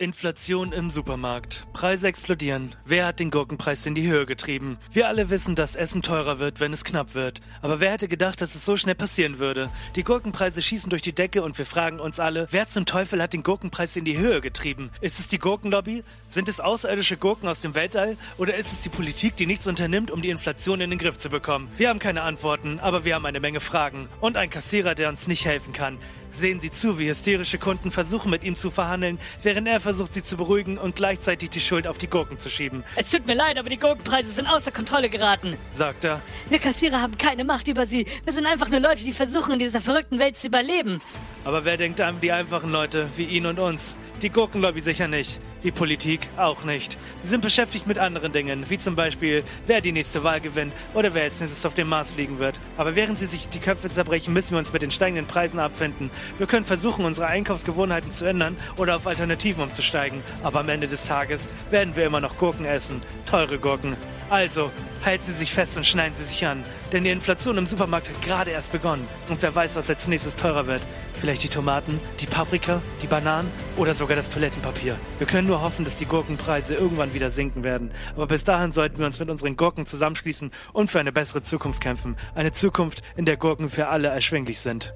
Inflation im Supermarkt. Preise explodieren. Wer hat den Gurkenpreis in die Höhe getrieben? Wir alle wissen, dass Essen teurer wird, wenn es knapp wird. Aber wer hätte gedacht, dass es so schnell passieren würde? Die Gurkenpreise schießen durch die Decke und wir fragen uns alle, wer zum Teufel hat den Gurkenpreis in die Höhe getrieben? Ist es die Gurkenlobby? Sind es außerirdische Gurken aus dem Weltall? Oder ist es die Politik, die nichts unternimmt, um die Inflation in den Griff zu bekommen? Wir haben keine Antworten, aber wir haben eine Menge Fragen. Und einen Kassierer, der uns nicht helfen kann. Sehen Sie zu, wie hysterische Kunden versuchen, mit ihm zu verhandeln, während er versucht, sie zu beruhigen und gleichzeitig die Schuld auf die Gurken zu schieben, Es tut mir leid, aber die Gurkenpreise sind außer Kontrolle geraten. sagt er. Wir Kassierer haben keine Macht über sie. Wir sind einfach nur Leute, die versuchen, in dieser verrückten Welt zu überleben. Aber wer denkt an die einfachen Leute wie ihn und uns? Die Gurkenlobby sicher nicht. Die Politik auch nicht. Sie sind beschäftigt mit anderen Dingen, wie zum Beispiel, wer die nächste Wahl gewinnt oder wer als nächstes auf den Mars fliegen wird. Aber während sie sich die Köpfe zerbrechen, müssen wir uns mit den steigenden Preisen abfinden. Wir können versuchen, unsere Einkaufsgewohnheiten zu ändern oder auf Alternativen umzusteigen. Aber am Ende des Tages werden wir immer noch Gurken essen. Teure Gurken. Also, halten Sie sich fest und schneiden Sie sich an. Denn die Inflation im Supermarkt hat gerade erst begonnen. Und wer weiß, was als nächstes teurer wird. Vielleicht die Tomaten, die Paprika, die Bananen oder sogar das Toilettenpapier. Wir können nur hoffen, dass die Gurkenpreise irgendwann wieder sinken werden. Aber bis dahin sollten wir uns mit unseren Gurken zusammenschließen und für eine bessere Zukunft kämpfen. Eine Zukunft, in der Gurken für alle erschwinglich sind.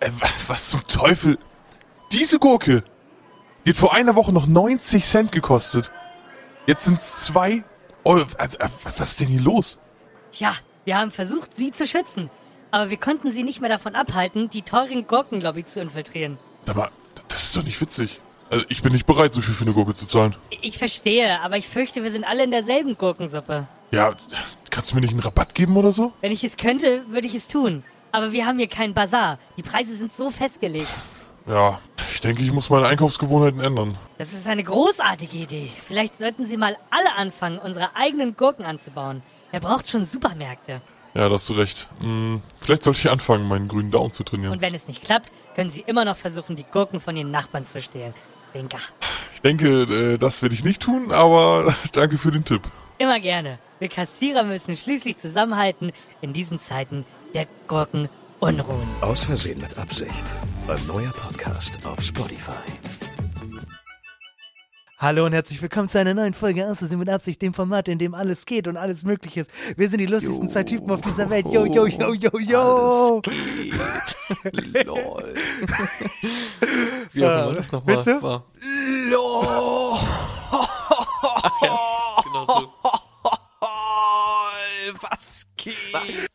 Äh, was zum Teufel? Diese Gurke, die hat vor einer Woche noch 90 Cent gekostet. Jetzt sind es zwei Euro. Also, äh, was ist denn hier los? Tja, wir haben versucht, sie zu schützen. Aber wir konnten sie nicht mehr davon abhalten, die teuren Gurkenlobby zu infiltrieren. Aber das ist doch nicht witzig. Also, ich bin nicht bereit, so viel für eine Gurke zu zahlen. Ich verstehe, aber ich fürchte, wir sind alle in derselben Gurkensuppe. Ja, kannst du mir nicht einen Rabatt geben oder so? Wenn ich es könnte, würde ich es tun. Aber wir haben hier keinen Bazar. Die Preise sind so festgelegt. Ja, ich denke, ich muss meine Einkaufsgewohnheiten ändern. Das ist eine großartige Idee. Vielleicht sollten Sie mal alle anfangen, unsere eigenen Gurken anzubauen. Wer braucht schon Supermärkte? Ja, da hast du recht. Hm, vielleicht sollte ich anfangen, meinen grünen Daumen zu trainieren. Und wenn es nicht klappt, können Sie immer noch versuchen, die Gurken von Ihren Nachbarn zu stehlen. Zwinker. Ich denke, äh, das werde ich nicht tun, aber danke für den Tipp. Immer gerne. Wir Kassierer müssen schließlich zusammenhalten in diesen Zeiten der Gurkenunruhen. Aus Versehen mit Absicht. Ein neuer Podcast auf Spotify. Hallo und herzlich willkommen zu einer neuen Folge Außersehen mit Absicht, dem Format, in dem alles geht und alles möglich ist. Wir sind die lustigsten zwei Typen auf dieser Welt. Yo, yo, yo, yo, yo. geht. Lol. Wie auch immer das nochmal war. Lol. Genau so. Was geht? Was geht?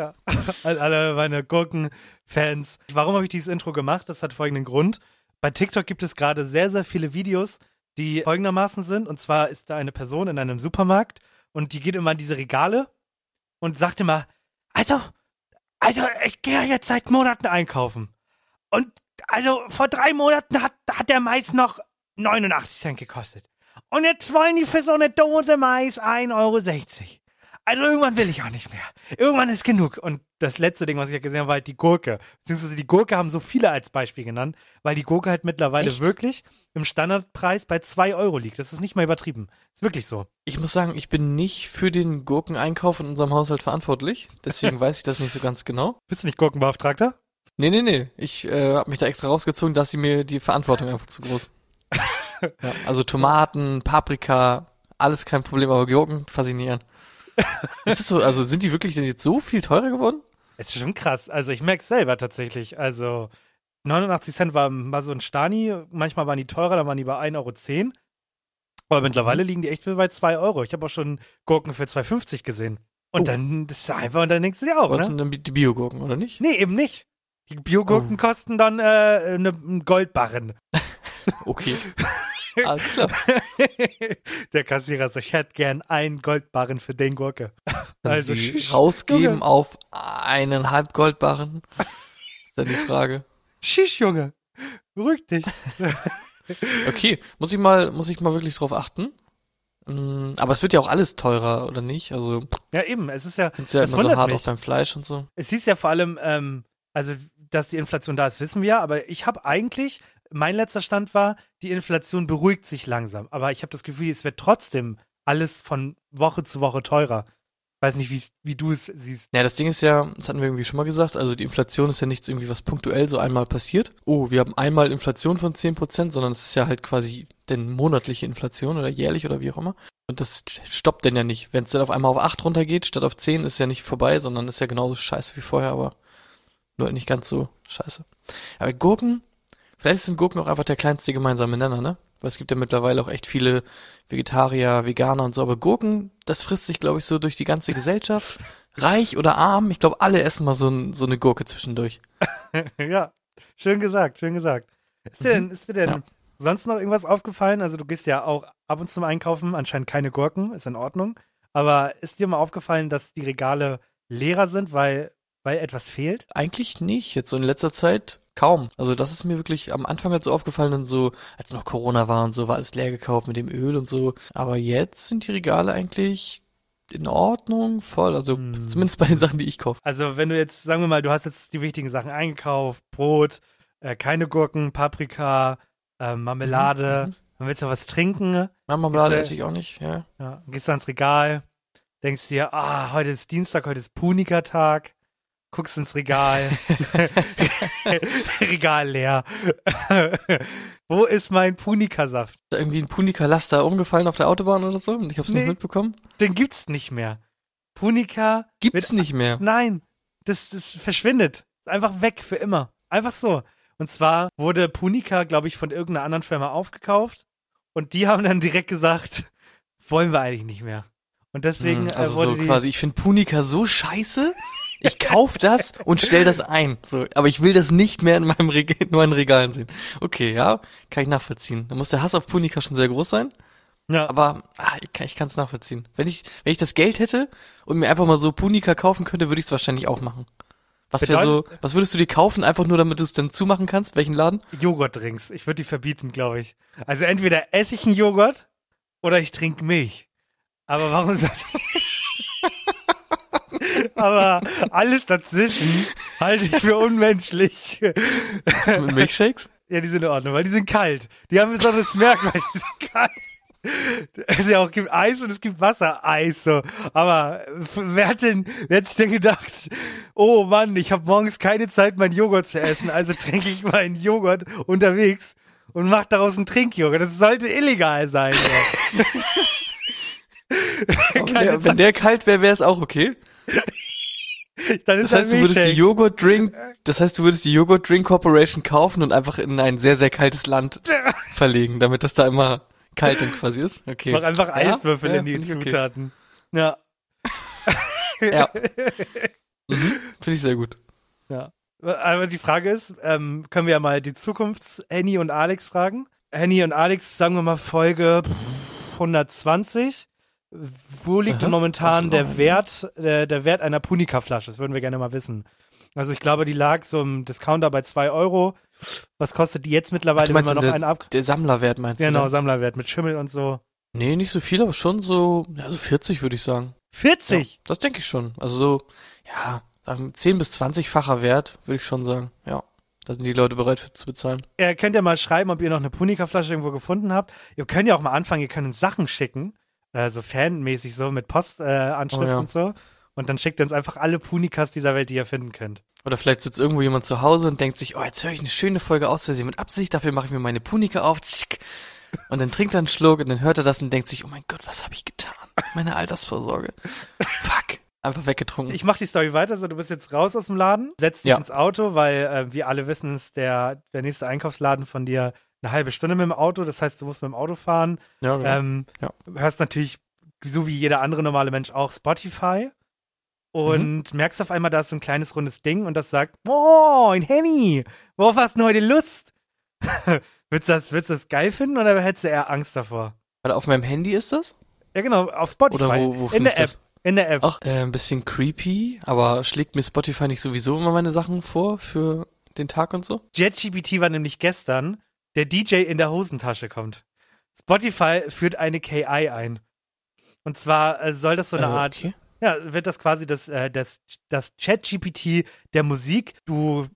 Ja. An alle meine Gurken-Fans. Warum habe ich dieses Intro gemacht? Das hat folgenden Grund. Bei TikTok gibt es gerade sehr, sehr viele Videos, die folgendermaßen sind. Und zwar ist da eine Person in einem Supermarkt und die geht immer an diese Regale und sagt immer, also, also ich gehe jetzt seit Monaten einkaufen. Und also vor drei Monaten hat, hat der Mais noch 89 Cent gekostet. Und jetzt wollen die für so eine Dose Mais 1,60 Euro. Also irgendwann will ich auch nicht mehr. Irgendwann ist genug. Und das letzte Ding, was ich ja gesehen habe, war halt die Gurke. Beziehungsweise die Gurke haben so viele als Beispiel genannt, weil die Gurke halt mittlerweile Echt? wirklich im Standardpreis bei 2 Euro liegt. Das ist nicht mal übertrieben. Ist wirklich so. Ich muss sagen, ich bin nicht für den Gurkeneinkauf in unserem Haushalt verantwortlich. Deswegen weiß ich das nicht so ganz genau. Bist du nicht Gurkenbeauftragter? Nee, nee, nee. Ich äh, habe mich da extra rausgezogen, dass sie mir die Verantwortung einfach zu groß. ja, also Tomaten, Paprika, alles kein Problem, aber Gurken faszinieren. ist es so, also sind die wirklich denn jetzt so viel teurer geworden? Es ist schon krass. Also ich merke es selber tatsächlich. Also 89 Cent war, war so ein Stani. Manchmal waren die teurer, dann waren die bei 1,10 Euro. Aber mittlerweile liegen die echt bei 2 Euro. Ich habe auch schon Gurken für 2,50 gesehen. Und Oh. dann, das ist einfach, und dann denkst du dir auch, Was ne? sind denn die Biogurken, oder nicht? Nee, eben nicht. Die Biogurken Oh. kosten dann äh, eine, einen Goldbarren. Okay. Alles klar. Der Kassierer so, ich hätte gern einen Goldbarren für den Gurke. Kann Also, sie rausgeben Junge. auf eineinhalb Goldbarren? ist dann die Frage. Schisch, Junge. Beruhig dich. Okay, muss ich mal, muss ich mal wirklich drauf achten. Mm, Aber es wird ja auch alles teurer, oder nicht? Also, Ja, eben. Es ist ja, ja es immer so hart mich. auch beim Fleisch und so. Es hieß ja vor allem, ähm, also, dass die Inflation da ist, wissen wir aber ich habe eigentlich, mein letzter Stand war, die Inflation beruhigt sich langsam. Aber ich habe das Gefühl, es wird trotzdem alles von Woche zu Woche teurer. Weiß nicht, wie's- wie du es siehst. Ja, das Ding ist ja, das hatten wir irgendwie schon mal gesagt, also die Inflation ist ja nichts irgendwie, was punktuell so einmal passiert. Oh, wir haben einmal Inflation von 10%, sondern es ist ja halt quasi denn monatliche Inflation oder jährlich oder wie auch immer. Und das stoppt denn ja nicht. Wenn es dann auf einmal auf 8 runtergeht, statt auf 10, ist ja nicht vorbei, sondern ist ja genauso scheiße wie vorher, aber nur halt nicht ganz so scheiße. Aber Gurken, vielleicht sind Gurken auch einfach der kleinste gemeinsame Nenner, ne? Weil es gibt ja mittlerweile auch echt viele Vegetarier, Veganer und so, aber Gurken, das frisst sich, glaube ich, so durch die ganze Gesellschaft. Reich oder arm, ich glaube, alle essen mal so, ein, so eine Gurke zwischendurch. ja, schön gesagt, schön gesagt. Ist dir denn, ist dir denn Ja. sonst noch irgendwas aufgefallen? Also du gehst ja auch ab und zu mal einkaufen, anscheinend keine Gurken, ist in Ordnung. Aber ist dir mal aufgefallen, dass die Regale leerer sind, weil, weil etwas fehlt? Eigentlich nicht, jetzt so in letzter Zeit kaum. Also das ist mir wirklich am Anfang halt so aufgefallen und so, als noch Corona war und so, war alles leer gekauft mit dem Öl und so. Aber jetzt sind die Regale eigentlich in Ordnung, voll. Also Hm. zumindest bei den Sachen, die ich kaufe. Also wenn du jetzt, sagen wir mal, du hast jetzt die wichtigen Sachen eingekauft, Brot, äh, keine Gurken, Paprika, äh, Marmelade, Mhm, dann willst du was trinken, Marmelade Ist, äh, esse ich auch nicht, ja. ja, gehst du ans Regal, denkst dir, ah, heute ist Dienstag, heute ist Punika-Tag, guckst ins Regal, Regal leer. Wo ist mein Punika-Saft? Da irgendwie ein Punika-Laster umgefallen auf der Autobahn oder so und ich hab's Nee. nicht mitbekommen? Den gibt's nicht mehr. Punika, Gibt's Wird- nicht mehr. nein, das, das verschwindet. Ist einfach weg für immer. Einfach so. Und zwar wurde Punika, glaube ich, von irgendeiner anderen Firma aufgekauft und die haben dann direkt gesagt, wollen wir eigentlich nicht mehr. Und deswegen Hm, also äh, so quasi, ich finde Punika so scheiße, ich kauf das und stell das ein. So, aber ich will das nicht mehr in meinem Reg in meinen Regalen sehen. Okay, ja, kann ich nachvollziehen. Da muss der Hass auf Punika schon sehr groß sein, ja, aber ah, ich kann ich kann's nachvollziehen. Wenn ich wenn ich das Geld hätte und mir einfach mal so Punika kaufen könnte, würde ich es wahrscheinlich auch machen. Was wäre so, was würdest du dir kaufen, einfach nur damit du es dann zumachen kannst? Welchen Laden? Joghurtdrinks. Ich würde die verbieten, glaube ich. Also entweder esse ich einen Joghurt oder ich trinke Milch. Aber warum sagt Aber alles dazwischen halte ich für unmenschlich. Was mit Milkshakes? Ja, die sind in Ordnung, weil die sind kalt. Die haben besonderes Merkmal, die sind kalt. Es ja auch gibt Eis und es gibt Wassereis so. Aber wer hat denn, wer hat sich denn gedacht, oh Mann, ich habe morgens keine Zeit, meinen Joghurt zu essen, also trinke ich meinen Joghurt unterwegs und mach daraus einen Trinkjoghurt. Das sollte illegal sein. So. Wenn der, wenn der kalt wäre, wäre es auch okay. Das heißt, du würdest die. Joghurt Drink, das heißt, du würdest die Joghurt Drink Corporation kaufen und einfach in ein sehr, sehr kaltes Land verlegen, damit das da immer kalt dann quasi ist. Okay. Mach einfach Ja, Eiswürfel ja, in die find ich okay. Zutaten. Ja. Ja. Mhm, Finde ich sehr gut. Ja. Aber die Frage ist, ähm, können wir ja mal die Zukunfts-Henny und Alex fragen. Henny und Alex, sagen wir mal Folge 120. Wo liegt Aha, denn momentan der Wert, der, der Wert einer Punika-Flasche? Das würden wir gerne mal wissen. Also ich glaube, die lag so im Discounter bei 2 Euro. Was kostet die jetzt mittlerweile, Du wenn wir noch der, einen ab... der Sammlerwert meinst Genau, du? ne? Sammlerwert mit Schimmel und so. Nee, nicht so viel, aber schon so, ja, so 40 würde ich sagen. 40! Ja, das denke ich schon. Also so, ja, sagen wir 10 bis 20-facher Wert, würde ich schon sagen. Ja. Da sind die Leute bereit für zu bezahlen. Ihr könnt ja mal schreiben, ob ihr noch eine Punika-Flasche irgendwo gefunden habt. Ihr könnt ja auch mal anfangen, ihr könnt uns Sachen schicken. Äh, so fanmäßig so, mit Postanschrift äh, Oh ja. und so. Und dann schickt ihr uns einfach alle Punikas dieser Welt, die ihr finden könnt. Oder vielleicht sitzt irgendwo jemand zu Hause und denkt sich, oh, jetzt höre ich eine schöne Folge aus Versehen mit Absicht, dafür mache ich mir meine Punika auf. Und dann trinkt er einen Schluck und dann hört er das und denkt sich, oh mein Gott, was habe ich getan? Meine Altersvorsorge. Fuck. Einfach weggetrunken. Ich mach die Story weiter, so du bist jetzt raus aus dem Laden, setzt dich Ja. ins Auto, weil äh, wir alle wissen, ist der, der nächste Einkaufsladen von dir eine halbe Stunde mit dem Auto. Das heißt, du musst mit dem Auto fahren. ja, genau. Ähm, Ja. Hörst natürlich, so wie jeder andere normale Mensch, auch Spotify. Und Mhm. merkst auf einmal, da ist so ein kleines rundes Ding und das sagt, oh, ein Henny, worauf hast du heute Lust? würdest, du das, würdest du das geil finden oder hättest du eher Angst davor? Warte, auf meinem Handy ist das? Ja, genau, auf Spotify. Oder wo, wo in der App. das? In der App. Auch äh, ein bisschen creepy, aber schlägt mir Spotify nicht sowieso immer meine Sachen vor für den Tag und so? JetGPT war nämlich gestern, der DJ in der Hosentasche kommt. Spotify führt eine KI ein. Und zwar äh, soll das so eine Äh, Art, okay. ja, wird das quasi das, äh, das, das ChatGPT der Musik. Du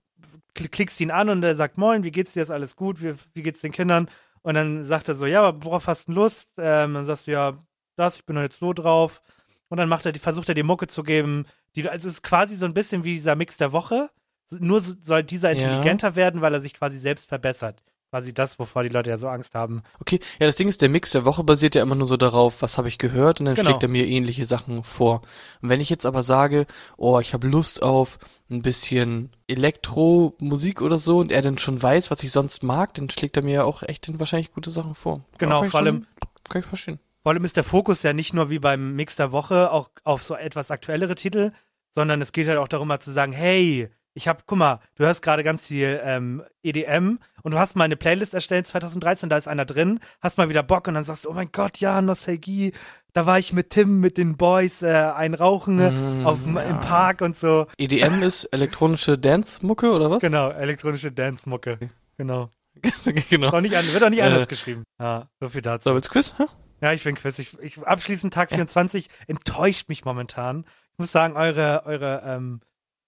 kl- klickst ihn an und er sagt, moin, wie geht's dir, ist alles gut, wie, wie geht's den Kindern? Und dann sagt er so, ja, worauf hast du Lust? Ähm, dann sagst du, ja, das, ich bin jetzt so drauf. Und dann macht er, die- versucht er dir Mucke zu geben. Die, also es ist quasi so ein bisschen wie dieser Mix der Woche. Nur so- soll dieser Ja. intelligenter werden, weil er sich quasi selbst verbessert. Quasi das, wovor die Leute ja so Angst haben. Okay, ja, das Ding ist, der Mix der Woche basiert ja immer nur so darauf, was habe ich gehört und dann Genau. schlägt er mir ähnliche Sachen vor. Und wenn ich jetzt aber sage, oh, ich habe Lust auf ein bisschen Elektromusik oder so und er dann schon weiß, was ich sonst mag, dann schlägt er mir ja auch echt dann wahrscheinlich gute Sachen vor. Genau, vor allem- Kann ich verstehen. Vor allem ist der Fokus ja nicht nur wie beim Mix der Woche auch auf so etwas aktuellere Titel, sondern es geht halt auch darum, mal zu sagen, hey, ich hab, guck mal, du hörst gerade ganz viel ähm, EDM und du hast mal eine Playlist erstellt 2013, da ist einer drin, hast mal wieder Bock und dann sagst du, oh mein Gott, ja, Nostalgie, da war ich mit Tim, mit den Boys, äh, ein Rauchen äh, Mm, auf, ja. im Park und so. EDM ist elektronische Dance-Mucke oder was? Genau, elektronische Dance-Mucke. Genau. genau. Auch nicht an, wird auch nicht Äh. anders geschrieben. Ja, so viel dazu. So, jetzt Quiz? Hä? Ja, ich bin Quiz. Ich, ich abschließend Tag 24 enttäuscht mich momentan. Ich muss sagen, eure, eure ähm,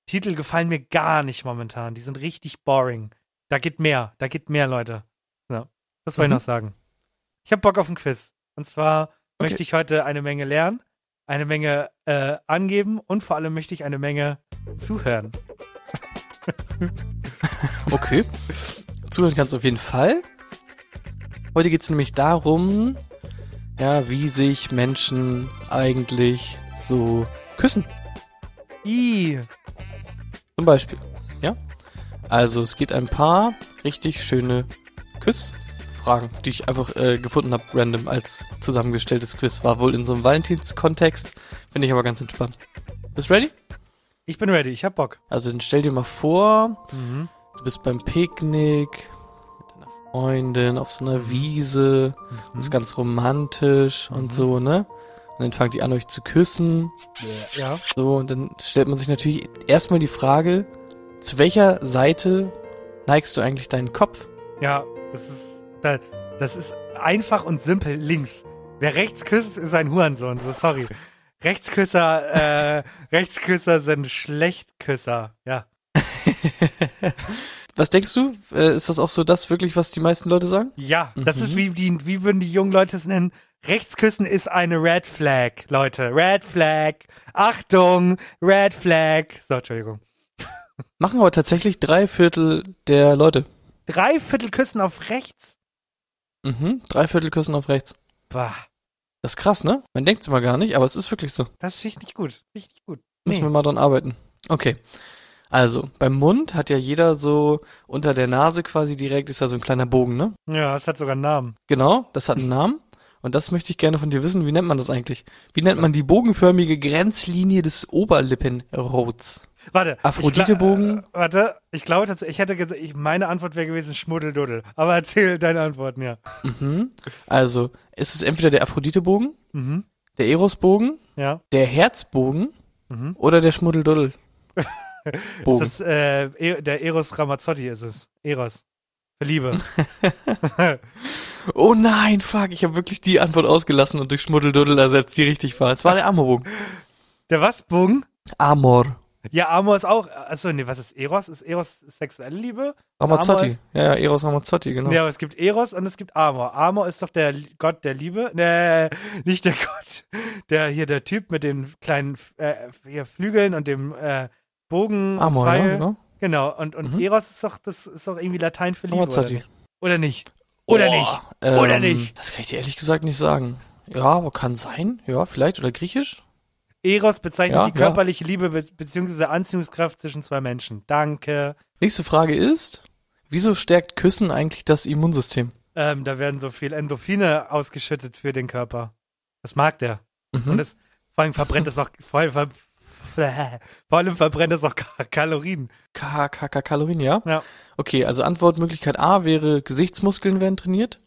Titel gefallen mir gar nicht momentan. Die sind richtig boring. Da geht mehr. Da geht mehr, Leute. Ja, das wollte ich Mhm. noch sagen. Ich habe Bock auf ein Quiz. Und zwar Okay. möchte ich heute eine Menge lernen, eine Menge äh, angeben und vor allem möchte ich eine Menge zuhören. Okay. Zuhören kannst du auf jeden Fall. Heute geht es nämlich darum, ja, wie sich Menschen eigentlich so küssen. I. Zum Beispiel. Ja. Also es geht ein paar richtig schöne Küssfragen, die ich einfach äh, gefunden habe, random als zusammengestelltes Quiz. War wohl in so einem Valentinskontext. Finde ich aber ganz entspannt. Bist ready? Ich bin ready. Ich hab Bock. Also dann stell dir mal vor, Mhm. Du bist beim Picknick mit deiner Freundin auf so einer Wiese. Und ist ganz romantisch und so, ne? Und dann fangt ihr an, euch zu küssen. Ja. So, und dann stellt man sich natürlich erstmal die Frage, zu welcher Seite neigst du eigentlich deinen Kopf? Ja, das ist, da- das ist einfach und simpel links. Wer rechts küsst, ist ein Hurensohn. So, sorry. Rechtsküsser, äh, Rechtsküsser sind Schlechtküsser. Ja. Was denkst du? Äh, ist das auch so das wirklich, was die meisten Leute sagen? Ja, das Mhm. ist wie die, wie würden die jungen Leute es nennen? Rechtsküssen ist eine Red Flag, Leute. Red Flag. Achtung, Red Flag. So, Entschuldigung. Machen aber tatsächlich drei Viertel der Leute. Drei Viertel Küssen auf rechts? Mhm, drei Viertel küssen auf rechts. Bah, Das ist krass, ne? Man denkt's immer gar nicht, aber es ist wirklich so. das ich nicht gut. Richtig gut. Müssen Nee. wir mal dran arbeiten. Okay. Also, beim Mund hat ja jeder so unter der Nase quasi direkt ist da so ein kleiner Bogen, ne? Ja, es hat sogar einen Namen. Genau, das hat einen Namen. Und das möchte ich gerne von dir wissen. Wie nennt man das eigentlich? Wie nennt man die bogenförmige Grenzlinie des Oberlippenrots? Warte. Aphroditebogen? Ich, äh, warte, ich glaube tatsächlich, ich hätte gesagt, ich, meine Antwort wäre gewesen Schmuddelduddel. Aber erzähl deine Antworten, ja. Mhm. Also, ist es entweder der Aphroditebogen, Mhm. der Erosbogen, Ja. der Herzbogen Mhm. oder der Schmuddelduddel? Bogen. Ist das, äh, E- der Eros Ramazzotti ist es. Eros. Liebe. Oh nein, fuck, ich habe wirklich die Antwort ausgelassen und durch Schmuddelduddel ersetzt, die richtig war. Es war der Amorbogen. der was? Bogen? Amor. Ja, Amor ist auch, achso, nee, was ist Eros? Ist Eros sexuelle Liebe? Ramazzotti. Amor ist- Ja, ja, Eros Ramazzotti, genau. Ja, aber es gibt Eros und es gibt Amor. Amor ist doch der Gott der Liebe. Nee, nicht der Gott. Der hier, der Typ mit den kleinen äh, hier Flügeln und dem äh, Bogen. Amor, ja, Pfeil. genau. Genau, und, und Mhm. Eros ist doch, das ist doch irgendwie Latein für Liebe, oder nicht? Oder nicht? Oder Boah, nicht? Ähm, Oder nicht? Das kann ich dir ehrlich gesagt nicht sagen. Ja, aber kann sein. Ja, vielleicht. Oder griechisch? Eros bezeichnet Ja, die körperliche Liebe be beziehungsweise Anziehungskraft zwischen zwei Menschen. Danke. Nächste Frage ist, wieso stärkt Küssen eigentlich das Immunsystem? Ähm, da werden so viel Endorphine ausgeschüttet für den Körper. Das mag der. Mhm. Und das, vor allem verbrennt es auch, vor allem, ver vor allem verbrennt es auch Ka- Kalorien. K K K Kalorien, ja? Ja. Okay, also Antwortmöglichkeit A wäre Gesichtsmuskeln werden trainiert.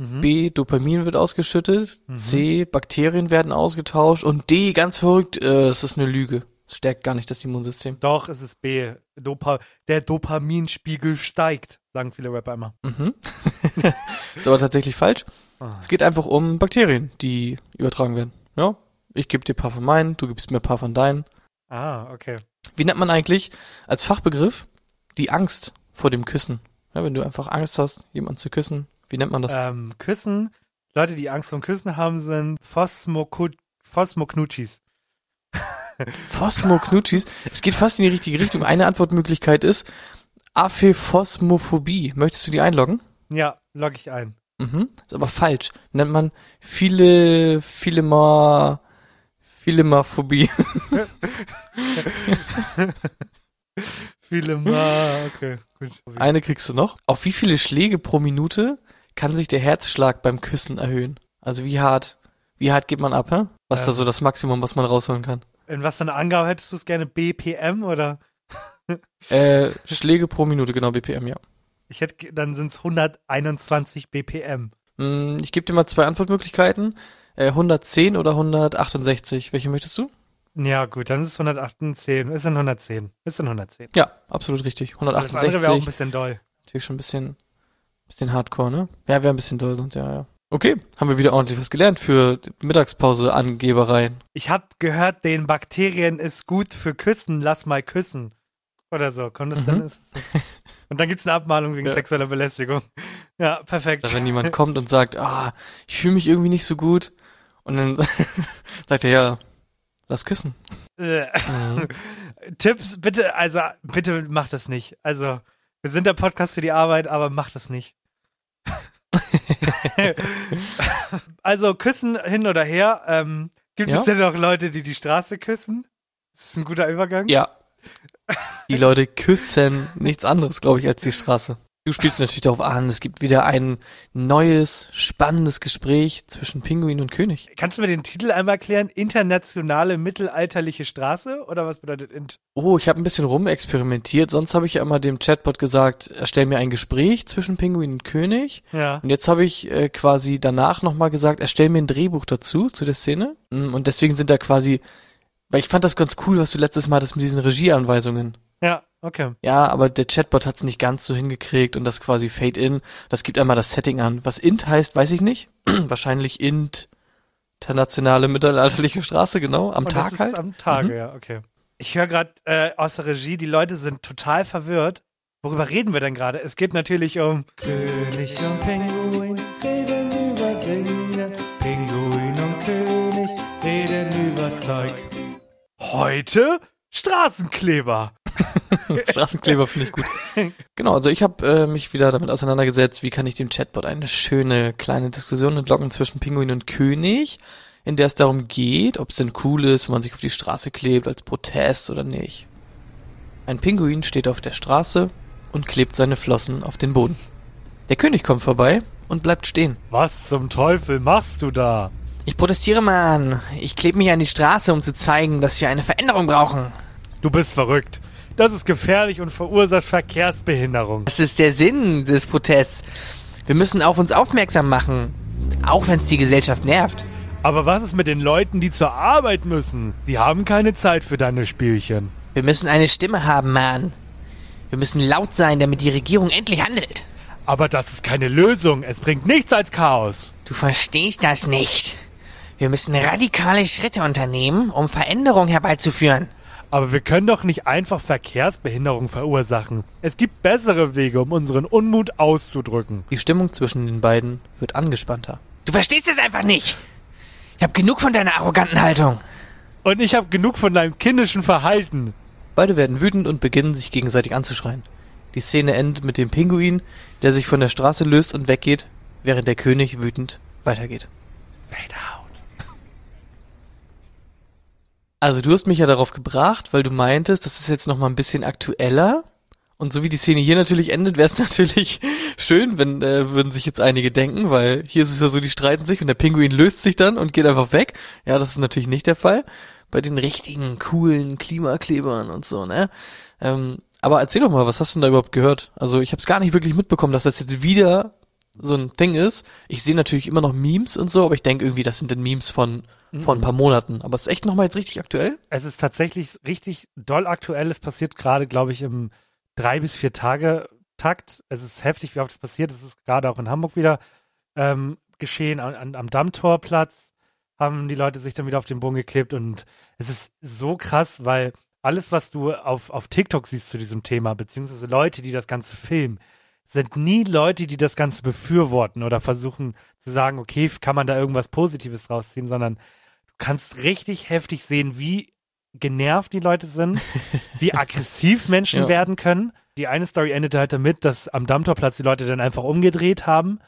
B, Dopamin wird ausgeschüttet. C, Bakterien werden ausgetauscht. Und D, ganz verrückt, äh, es ist eine Lüge. Es stärkt gar nicht das Immunsystem. Doch, es ist B. Dopa der Dopaminspiegel steigt, sagen viele Rapper immer. Ist aber tatsächlich falsch. Ah. Es geht einfach um Bakterien, die übertragen werden. Ja, ich gebe dir ein paar von meinen, du gibst mir ein paar von deinen. Ah, okay. Wie nennt man eigentlich als Fachbegriff die Angst vor dem Küssen? Ja, wenn du einfach Angst hast, jemanden zu küssen, wie nennt man das? Ähm, Küssen, Leute, die Angst vor Küssen haben, sind Phosmoknutschis. Phosmoknutschis. Es geht fast in die richtige Richtung. Eine Antwortmöglichkeit ist Aphephosmophobie. Möchtest du die einloggen? Ja, log ich ein. Mhm. Ist aber falsch. Nennt man viele, viele mal, viele mal Phobie. Viele mal, okay, gut. Eine kriegst du noch. Auf wie viele Schläge pro Minute kann sich der Herzschlag beim Küssen erhöhen? Also wie hart, wie hart geht man ab, hä? Was ist da Ähm. so das Maximum, was man rausholen kann? In was für eine Angabe hättest du es gerne? BPM oder? Äh, Schläge pro Minute, genau, BPM, ja. Ich hätte, dann sind es 121 BPM. Ich gebe dir mal zwei Antwortmöglichkeiten. Äh, 110 oder 168. Welche möchtest du? Ja, gut, dann ist es 118. Ist in 110. Ist in 110. Ja, absolut richtig. Das andere wäre auch 168. ein bisschen doll. Natürlich schon ein bisschen, bisschen hardcore, ne? Ja, wäre ein bisschen doll, sonst, ja, ja. Okay, haben wir wieder ordentlich was gelernt für die Mittagspause-Angebereien. Ich habe gehört, den Bakterien ist gut für Küssen, lass mal küssen. Oder so. Kommt das dann? Ist Und dann gibt's eine Abmahnung wegen Ja. sexueller Belästigung. Ja, perfekt. Dass wenn jemand kommt und sagt, ah, ich fühle mich irgendwie nicht so gut. Und dann sagt er, ja, lass küssen. Äh, Tipps, bitte, also bitte mach das nicht. Also, wir sind der Podcast für die Arbeit, aber mach das nicht. also, küssen hin oder her. Ähm, gibt Ja. es denn noch Leute, die die Straße küssen? Das ist ein guter Übergang. Ja. Die Leute küssen nichts anderes, glaube ich, als die Straße. Du spielst natürlich darauf an, es gibt wieder ein neues, spannendes Gespräch zwischen Pinguin und König. Kannst du mir den Titel einmal erklären? Internationale mittelalterliche Straße? Oder was bedeutet int? Oh, ich habe ein bisschen rumexperimentiert. Sonst habe ich ja immer dem Chatbot gesagt, erstell mir ein Gespräch zwischen Pinguin und König. Ja. Und jetzt habe ich äh, quasi danach nochmal gesagt, erstell mir ein Drehbuch dazu, zu der Szene. Mm, Und deswegen sind da quasi, weil ich fand das ganz cool, was du letztes Mal hattest mit diesen Regieanweisungen. Ja, okay. Ja, aber der Chatbot hat es nicht ganz so hingekriegt und das quasi Fade-In. Das gibt einmal das Setting an. Was int heißt, weiß ich nicht. Wahrscheinlich int internationale mittelalterliche Straße, genau. Am Und Tag das ist halt. am Tage, ja, okay. Ich höre gerade äh, aus der Regie, die Leute sind total verwirrt. Worüber reden wir denn gerade? Es geht natürlich um König und Pinguin reden über Dinge. Pinguin und König reden über Zeug. Heute Straßenkleber. Straßenkleber finde ich gut. Genau, also ich habe äh, mich wieder damit auseinandergesetzt, wie kann ich dem Chatbot eine schöne kleine Diskussion entlocken zwischen Pinguin und König, in der es darum geht, ob es denn cool ist, wenn man sich auf die Straße klebt als Protest oder nicht. Ein Pinguin steht auf der Straße und klebt seine Flossen auf den Boden. Der König kommt vorbei und bleibt stehen. Was zum Teufel machst du da? Ich protestiere, Mann. Ich klebe mich an die Straße, um zu zeigen, dass wir eine Veränderung brauchen. Du bist verrückt. Das ist gefährlich und verursacht Verkehrsbehinderung. Das ist der Sinn des Protests. Wir müssen auf uns aufmerksam machen, auch wenn es die Gesellschaft nervt. Aber was ist mit den Leuten, die zur Arbeit müssen? Sie haben keine Zeit für deine Spielchen. Wir müssen eine Stimme haben, Mann. Wir müssen laut sein, damit die Regierung endlich handelt. Aber das ist keine Lösung. Es bringt nichts als Chaos. Du verstehst das nicht. Wir müssen radikale Schritte unternehmen, um Veränderung herbeizuführen. Aber wir können doch nicht einfach Verkehrsbehinderung verursachen. Es gibt bessere Wege, um unseren Unmut auszudrücken. Die Stimmung zwischen den beiden wird angespannter. Du verstehst es einfach nicht. Ich habe genug von deiner arroganten Haltung. Und ich habe genug von deinem kindischen Verhalten. Beide werden wütend und beginnen sich gegenseitig anzuschreien. Die Szene endet mit dem Pinguin, der sich von der Straße löst und weggeht, während der König wütend weitergeht. Fade out. Also du hast mich ja darauf gebracht, weil du meintest, das ist jetzt noch mal ein bisschen aktueller. Und so wie die Szene hier natürlich endet, wäre es natürlich schön, wenn äh, würden sich jetzt einige denken, weil hier ist es ja so, die streiten sich und der Pinguin löst sich dann und geht einfach weg. Ja, das ist natürlich nicht der Fall bei den richtigen coolen Klimaklebern und so, ne? Ähm, aber erzähl doch mal, was hast du denn da überhaupt gehört? Also ich habe es gar nicht wirklich mitbekommen, dass das jetzt wieder so ein Thing ist. Ich sehe natürlich immer noch Memes und so, aber ich denke irgendwie, das sind dann Memes von, von ein paar Monaten. Aber es ist echt nochmal jetzt richtig aktuell. Es ist tatsächlich richtig doll aktuell. Es passiert gerade, glaube ich, im drei bis vier Tage Takt. Es ist heftig, wie oft es passiert. Es ist gerade auch in Hamburg wieder ähm, geschehen, an, an, am Dammtorplatz haben die Leute sich dann wieder auf den Boden geklebt und es ist so krass, weil alles, was du auf, auf TikTok siehst zu diesem Thema, beziehungsweise Leute, die das Ganze filmen, sind nie Leute, die das Ganze befürworten oder versuchen zu sagen, okay, kann man da irgendwas Positives rausziehen, sondern du kannst richtig heftig sehen, wie genervt die Leute sind, wie aggressiv Menschen Ja. werden können. Die eine Story endete halt damit, dass am Dammtorplatz die Leute dann einfach umgedreht haben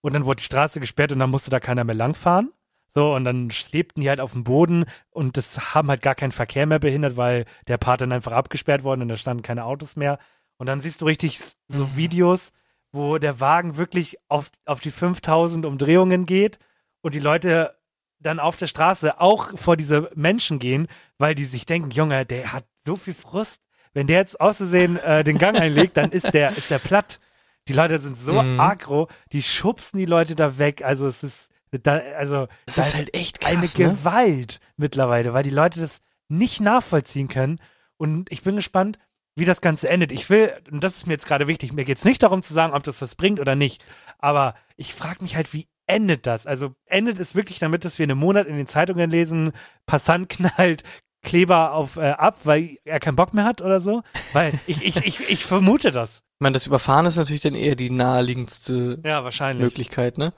und dann wurde die Straße gesperrt und dann musste da keiner mehr langfahren. So, und dann schwebten die halt auf dem Boden und das haben halt gar keinen Verkehr mehr behindert, weil der Part dann einfach abgesperrt worden und da standen keine Autos mehr. Und dann siehst du richtig so Videos, wo der Wagen wirklich auf, auf die 5000 Umdrehungen geht und die Leute dann auf der Straße auch vor diese Menschen gehen, weil die sich denken, Junge, der hat so viel Frust. Wenn der jetzt auszusehen äh, den Gang einlegt, dann ist der, ist der platt. Die Leute sind so Mhm. aggro, die schubsen die Leute da weg. Also es ist, da, also Es da ist halt echt eine krass, ne? Gewalt mittlerweile, weil die Leute das nicht nachvollziehen können. Und ich bin gespannt, wie das Ganze endet. Ich will, und das ist mir jetzt gerade wichtig, mir geht es nicht darum zu sagen, ob das was bringt oder nicht. Aber ich frage mich halt, wie endet das? Also endet es wirklich damit, dass wir in einem Monat in den Zeitungen lesen, Passant knallt Kleber auf äh, ab, weil er keinen Bock mehr hat oder so? Weil ich, ich, ich, ich vermute das. Ich meine, das Überfahren ist natürlich dann eher die naheliegendste Ja, wahrscheinlich. Möglichkeit, ne?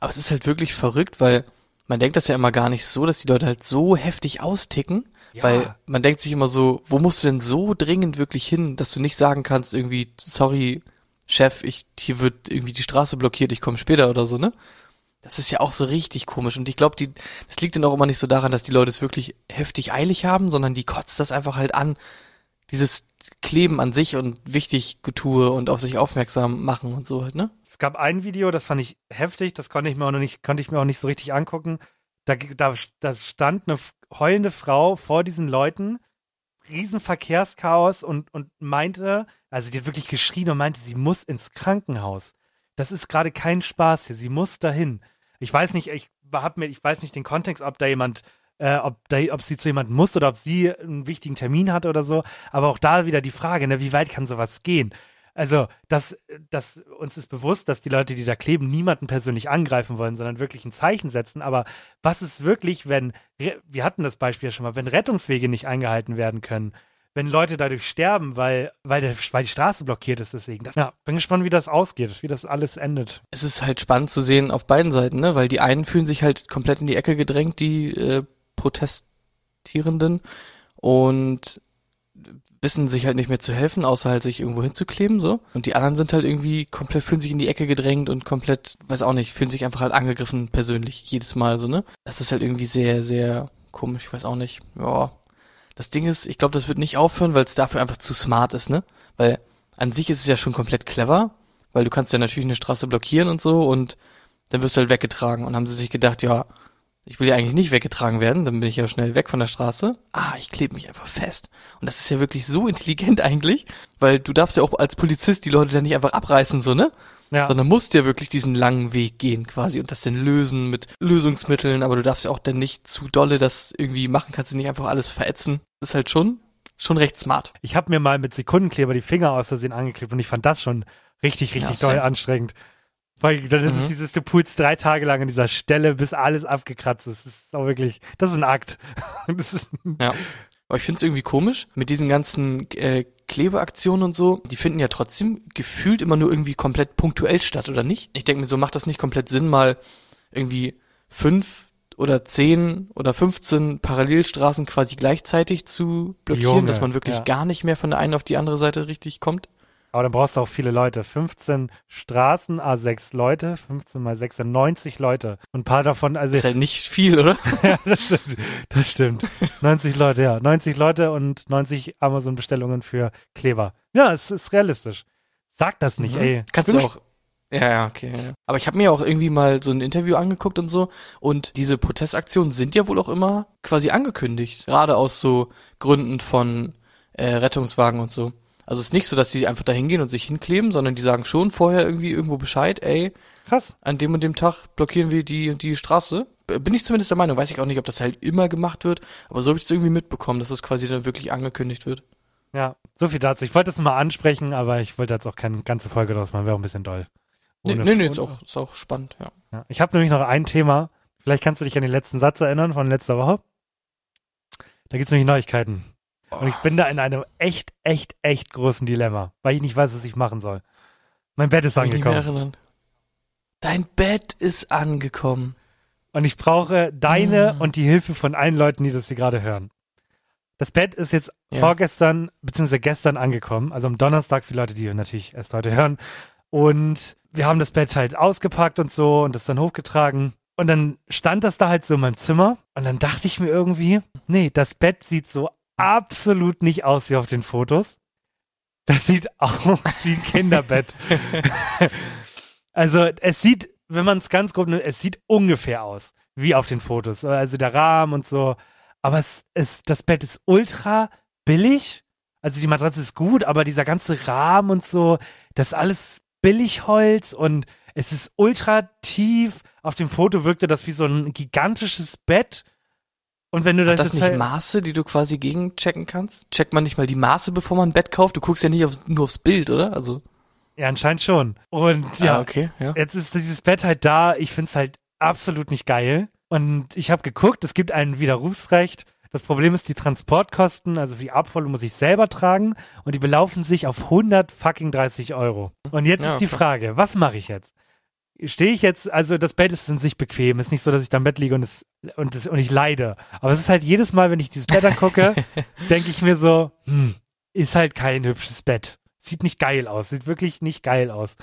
Aber es ist halt wirklich verrückt, weil man denkt das ja immer gar nicht so, dass die Leute halt so heftig austicken, Ja. weil man denkt sich immer so, wo musst du denn so dringend wirklich hin, dass du nicht sagen kannst irgendwie, sorry, Chef, ich, hier wird irgendwie die Straße blockiert, ich komme später oder so, ne? Das ist ja auch so richtig komisch und ich glaube, die, das liegt dann auch immer nicht so daran, dass die Leute es wirklich heftig eilig haben, sondern die kotzt das einfach halt an, dieses Kleben an sich und wichtig Getue und auf sich aufmerksam machen und so halt, ne? Es gab ein Video, das fand ich heftig, das konnte ich mir auch noch nicht, konnte ich mir auch nicht so richtig angucken. Da, da, da stand eine heulende Frau vor diesen Leuten, Riesenverkehrschaos und, und meinte, also die hat wirklich geschrien und meinte, sie muss ins Krankenhaus. Das ist gerade kein Spaß hier, sie muss dahin. Ich weiß nicht, ich hab mir, ich weiß nicht den Kontext, ob da jemand, äh, ob da, ob sie zu jemandem muss oder ob sie einen wichtigen Termin hatte oder so. Aber auch da wieder die Frage, ne, wie weit kann sowas gehen? Also, das, das, uns ist bewusst, dass die Leute, die da kleben, niemanden persönlich angreifen wollen, sondern wirklich ein Zeichen setzen. Aber was ist wirklich, wenn, wir hatten das Beispiel ja schon mal, wenn Rettungswege nicht eingehalten werden können, wenn Leute dadurch sterben, weil, weil, der, weil die Straße blockiert ist deswegen. Das, ja, bin gespannt, wie das ausgeht, wie das alles endet. es ist halt spannend zu sehen auf beiden Seiten, ne? Weil die einen fühlen sich halt komplett in die Ecke gedrängt, die äh, Protestierenden und wissen sich halt nicht mehr zu helfen, außer halt sich irgendwo hinzukleben, so. Und die anderen sind halt irgendwie komplett, fühlen sich in die Ecke gedrängt und komplett, weiß auch nicht, fühlen sich einfach halt angegriffen, persönlich, jedes Mal, so, ne? Das ist halt irgendwie sehr, sehr komisch, ich weiß auch nicht. Ja. Das Ding ist, ich glaube, das wird nicht aufhören, weil es dafür einfach zu smart ist, ne? Weil an sich ist es ja schon komplett clever, weil du kannst ja natürlich eine Straße blockieren und so und dann wirst du halt weggetragen. Und haben sie sich gedacht, ja, ich will ja eigentlich nicht weggetragen werden, dann bin ich ja schnell weg von der Straße. Ah, ich klebe mich einfach fest. Und das ist ja wirklich so intelligent eigentlich, weil du darfst ja auch als Polizist die Leute dann nicht einfach abreißen, so, ne? Ja. Sondern musst ja wirklich diesen langen Weg gehen quasi und das dann lösen mit Lösungsmitteln, aber du darfst ja auch dann nicht zu dolle das irgendwie machen, kannst du nicht einfach alles verätzen. Das ist halt schon, schon recht smart. Ich habe mir mal mit Sekundenkleber die Finger aus Versehen angeklebt und ich fand das schon richtig, richtig Ja, same. anstrengend. Weil dann ist es Mhm. dieses, du pulst drei Tage lang an dieser Stelle, bis alles abgekratzt ist. Das ist auch wirklich, das ist ein Akt. Ist, Ja. Aber ich finde es irgendwie komisch, mit diesen ganzen äh, Klebeaktionen und so, die finden ja trotzdem gefühlt immer nur irgendwie komplett punktuell statt, oder nicht? Ich denke mir so, macht das nicht komplett Sinn, mal irgendwie fünf oder zehn oder 15 Parallelstraßen quasi gleichzeitig zu blockieren, Junge, dass man wirklich ja. gar nicht mehr von der einen auf die andere Seite richtig kommt? Aber dann brauchst du auch viele Leute. 15 Straßen, A6 Leute, 15 mal 6 sind 90 Leute. Und ein paar davon, also Ist halt nicht viel, oder? ja, das stimmt. Das stimmt. 90 Leute, ja. 90 Leute und 90 Amazon-Bestellungen für Kleber. Ja, es ist realistisch. Sag das nicht, Mhm. ey. Kannst du auch. Ja, ja, okay. Ja. Aber ich habe mir auch irgendwie mal so ein Interview angeguckt und so. Und diese Protestaktionen sind ja wohl auch immer quasi angekündigt. Gerade aus so Gründen von äh, Rettungswagen und so. Also es ist nicht so, dass die einfach da hingehen und sich hinkleben, sondern die sagen schon vorher irgendwie irgendwo Bescheid, ey, Krass. an dem und dem Tag blockieren wir die die Straße. Bin ich zumindest der Meinung, weiß ich auch nicht, ob das halt immer gemacht wird, aber so habe ich es irgendwie mitbekommen, dass das quasi dann wirklich angekündigt wird. Ja, so viel dazu. Ich wollte das mal ansprechen, aber ich wollte jetzt auch keine ganze Folge draus machen, wäre auch ein bisschen doll. Nee, Ohne- nee, nee ist ohne- auch, ist auch spannend, ja. Ja. Ich habe nämlich noch ein Thema. Vielleicht kannst du dich an den letzten Satz erinnern von letzter Woche. Da gibt's nämlich Neuigkeiten. Und ich bin da in einem echt, echt, echt großen Dilemma, weil ich nicht weiß, was ich machen soll. Mein Bett ist angekommen. Dein Bett ist angekommen. und ich brauche deine Mm. und die Hilfe von allen Leuten, die das hier gerade hören. Das Bett ist jetzt Ja. vorgestern bzw. gestern angekommen, also am Donnerstag für Leute, die natürlich erst heute hören. Und wir haben das Bett halt ausgepackt und so und das dann hochgetragen. Und dann stand das da halt so in meinem Zimmer und dann dachte ich mir irgendwie, nee, das Bett sieht so absolut nicht aus wie auf den Fotos. Das sieht aus wie ein Kinderbett. also es sieht, wenn man es ganz grob nimmt, es sieht ungefähr aus wie auf den Fotos. Also der Rahmen und so. Aber es ist, das Bett ist ultra billig. Also die Matratze ist gut, aber dieser ganze Rahmen und so, das ist alles Billigholz und es ist ultra tief. Auf dem Foto wirkte das wie so ein gigantisches Bett. Und wenn du das, Hat das jetzt nicht halt, Maße, die du quasi gegenchecken kannst? Checkt man nicht mal die Maße, bevor man ein Bett kauft? Du guckst ja nicht aufs, nur aufs Bild, oder? Also, ja, anscheinend schon. Und ja, ah, okay, ja. Jetzt ist dieses Bett halt da. Ich find's halt absolut nicht geil. Und ich habe geguckt, es gibt ein Widerrufsrecht. Das Problem ist, die Transportkosten, also die Abholung muss ich selber tragen und die belaufen sich auf 100 fucking 30 Euro. Und jetzt Ja, ist die okay. Frage, was mache ich jetzt? Stehe ich jetzt, also das Bett ist in sich bequem, ist nicht so, dass ich da im Bett liege und es und, es, und ich leide. Aber es ist halt jedes Mal, wenn ich dieses Bett angucke, denke ich mir so, hm, ist halt kein hübsches Bett. Sieht nicht geil aus, sieht wirklich nicht geil aus.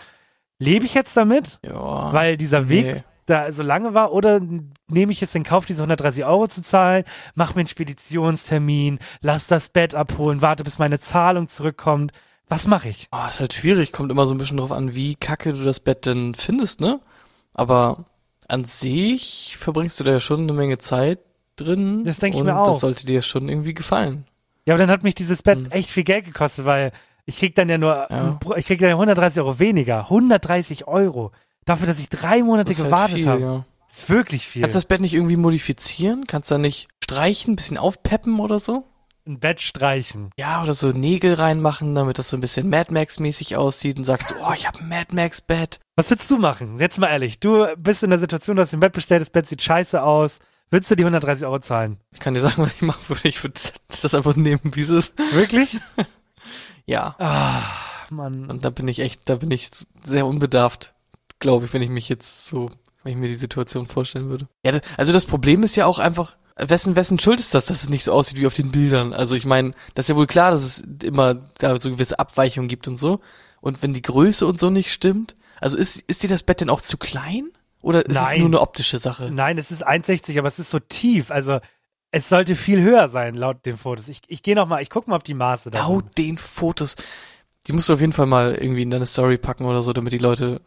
Lebe ich jetzt damit? Ja. weil dieser Weg nee. da so lange war oder nehme ich jetzt in Kauf, diese 130 Euro zu zahlen, mach mir einen Speditionstermin, lass das Bett abholen, warte, bis meine Zahlung zurückkommt. Was mache ich? Oh, ist halt schwierig, kommt immer so ein bisschen drauf an, wie kacke du das Bett denn findest, ne? Aber an sich verbringst du da ja schon eine Menge Zeit drin. Das denk ich mir auch. Das sollte dir schon irgendwie gefallen. Ja, aber dann hat mich dieses Bett Hm. echt viel Geld gekostet, weil ich krieg dann ja nur, Ja. ich krieg dann ja 130 Euro weniger. 130 Euro. Dafür, dass ich drei Monate halt gewartet viel, habe. ja. ist wirklich viel. Kannst du das Bett nicht irgendwie modifizieren? Kannst du da nicht streichen, ein bisschen aufpeppen oder so? Ein Bett streichen. Ja, oder so Nägel reinmachen, damit das so ein bisschen Mad Max-mäßig aussieht und sagst, oh, ich habe ein Mad Max-Bett. Was würdest du machen? Jetzt mal ehrlich. Du bist in der Situation, du hast ein Bett bestellt, das Bett sieht scheiße aus. Würdest du die 130 Euro zahlen? Ich kann dir sagen, was ich machen würde. Ich würde das einfach nehmen, wie es ist. Wirklich? Ja. Ah, Mann. Und da bin ich echt, da bin ich sehr unbedarft, glaube ich, wenn ich mich jetzt so, wenn ich mir die Situation vorstellen würde. Ja, also das Problem ist ja auch einfach, wessen, wessen Schuld ist das, dass es nicht so aussieht wie auf den Bildern? Also ich meine, das ist ja wohl klar, dass es immer da so gewisse Abweichungen gibt und so. Und wenn die Größe und so nicht stimmt, also ist, ist dir das Bett denn auch zu klein? Oder ist es Nein. nur eine optische Sache? Nein, es ist 1,60, aber es ist so tief. Also es sollte viel höher sein, laut den Fotos. Ich, ich gehe noch mal, ich guck mal, ob die Maße da sind. Laut den Fotos. Die musst du auf jeden Fall mal irgendwie in deine Story packen oder so, damit die Leute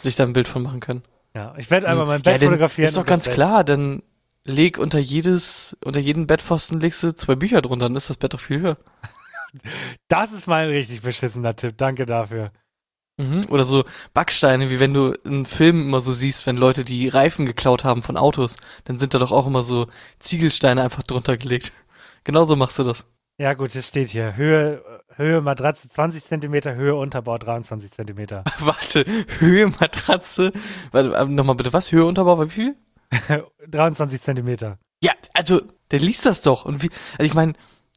sich da ein Bild von machen können. Ja, ich werde einmal mein Ja, Bett denn fotografieren. Ist doch ganz Bett- klar, dann leg unter jedes, unter jeden Bettpfosten legst du zwei Bücher drunter, dann ist das Bett doch viel höher. Das ist mal ein richtig beschissener Tipp. Danke dafür. Mhm. Oder so Backsteine, wie wenn du in Filmen immer so siehst, wenn Leute die Reifen geklaut haben von Autos, dann sind da doch auch immer so Ziegelsteine einfach drunter gelegt. Genauso machst du das. Ja gut, es steht hier. Höhe, Höhe Matratze 20 Zentimeter, Höhe Unterbau 23 Zentimeter. Warte, Höhe Matratze. Warte, nochmal bitte, was? Höhe Unterbau, wie viel? 23 Zentimeter. Ja, also, der liest das doch. Und wie, also ich meine,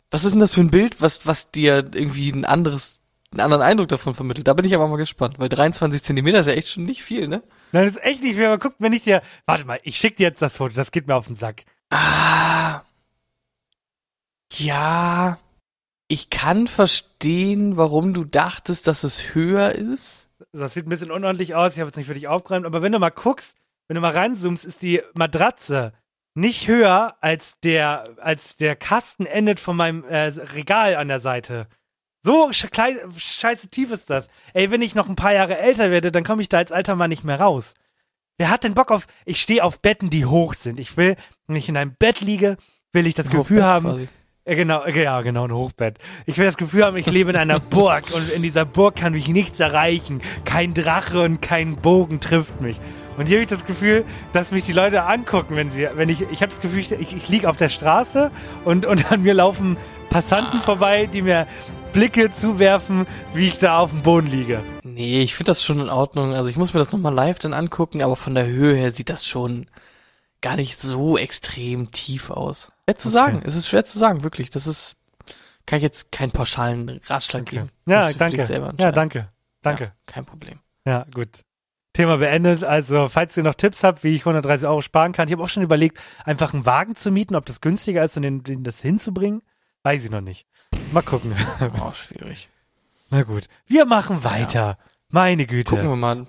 was ist denn das für ein Bild, was, was dir irgendwie ein anderes, einen anderen Eindruck davon vermittelt? Da bin ich aber mal gespannt, weil 23 Zentimeter ist ja echt schon nicht viel, ne? Nein, das ist echt nicht viel, aber guck, wenn ich dir. Warte mal, ich schick dir jetzt das Foto, das geht mir auf den Sack. Ah. Ja. Ich kann verstehen, warum du dachtest, dass es höher ist. Das sieht ein bisschen unordentlich aus, ich habe jetzt nicht für dich aufgeräumt, aber wenn du mal guckst, wenn du mal reinzoomst, ist die Matratze nicht höher als der, als der Kasten endet von meinem äh, Regal an der Seite. So klein, scheiße tief ist das. Ey, wenn ich noch ein paar Jahre älter werde, dann komme ich da als alter Mann nicht mehr raus. Wer hat denn Bock auf, ich stehe auf Betten, die hoch sind. Ich will, wenn ich in einem Bett liege, will ich das Auf Gefühl haben, quasi. Ja, genau, ja, genau, ein Hochbett. Ich will das Gefühl haben, ich lebe in einer Burg und in dieser Burg kann mich nichts erreichen. Kein Drache und kein Bogen trifft mich. Und hier habe ich das Gefühl, dass mich die Leute angucken, wenn sie, wenn ich, ich habe das Gefühl, ich, ich liege auf der Straße und, und an mir laufen Passanten vorbei, die mir Blicke zuwerfen, wie ich da auf dem Boden liege. Nee, ich finde das schon in Ordnung. Also ich muss mir das nochmal live dann angucken, aber von der Höhe her sieht das schon gar nicht so extrem tief aus. Schwer zu Okay. sagen. Es ist schwer zu sagen, wirklich. Das ist, kann ich jetzt keinen pauschalen Ratschlag geben. Ja, danke. Ja, danke. Danke. Ja, kein Problem. Ja, gut. Thema beendet. Also, falls ihr noch Tipps habt, wie ich 130 Euro sparen kann, ich habe auch schon überlegt, einfach einen Wagen zu mieten, ob das günstiger ist und den, den das hinzubringen. Weiß ich noch nicht. Mal gucken. Oh, schwierig. Na gut. Wir machen weiter. Meine Güte. Gucken wir mal.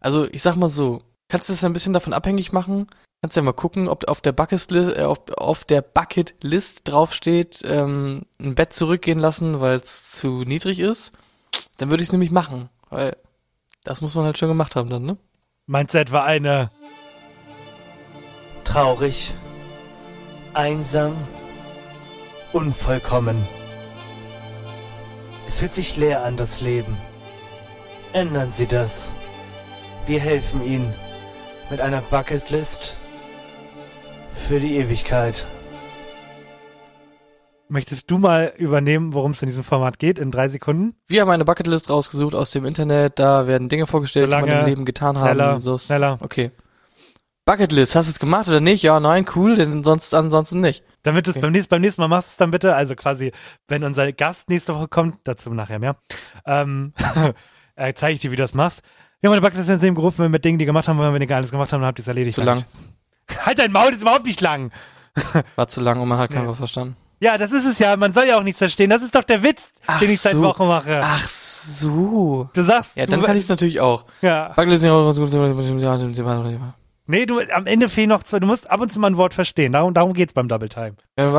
Also ich sag mal so, kannst du es ein bisschen davon abhängig machen? Kannst ja mal gucken, ob auf der Bucketlist, äh, auf, auf der Bucketlist draufsteht, ähm, ein Bett zurückgehen lassen, weil es zu niedrig ist. Dann würde ich es nämlich machen, weil das muss man halt schon gemacht haben dann, ne? Meinst du etwa eine Traurig, einsam, unvollkommen. Es fühlt sich leer an, das Leben. Ändern Sie das. Wir helfen Ihnen mit einer Bucketlist für die Ewigkeit. Möchtest du mal übernehmen, worum es in diesem Format geht, in drei Sekunden? Wir haben eine Bucketlist rausgesucht aus dem Internet, da werden Dinge vorgestellt, die man Solange- im Leben getan schneller, haben. So schneller. Okay. Bucketlist, hast du es gemacht oder nicht? Ja, nein, cool, denn sonst ansonsten nicht. Damit du es Okay. beim, nächsten, beim nächsten Mal machst, es dann bitte, also quasi, wenn unser Gast nächste Woche kommt, dazu nachher mehr, ähm, äh, zeige ich dir, wie du das machst. Wir haben eine Bucketlist ins Leben gerufen mit Dingen, die gemacht haben, wenn wir nicht alles gemacht haben, dann habt ihr es erledigt. Zu lang. Halt dein Maul, das ist überhaupt nicht lang. War zu lang und man hat kein Nee. Wort verstanden. Ja, das ist es ja. Man soll ja auch nichts verstehen. Das ist doch der Witz, Ach den ich seit so. Wochen mache. Ach so. Du sagst, Ja, dann du, kann ich es natürlich auch. ja. Nee, du, am Ende fehlen noch zwei. Du musst ab und zu mal ein Wort verstehen. Darum, darum geht's beim Double Time. Ja,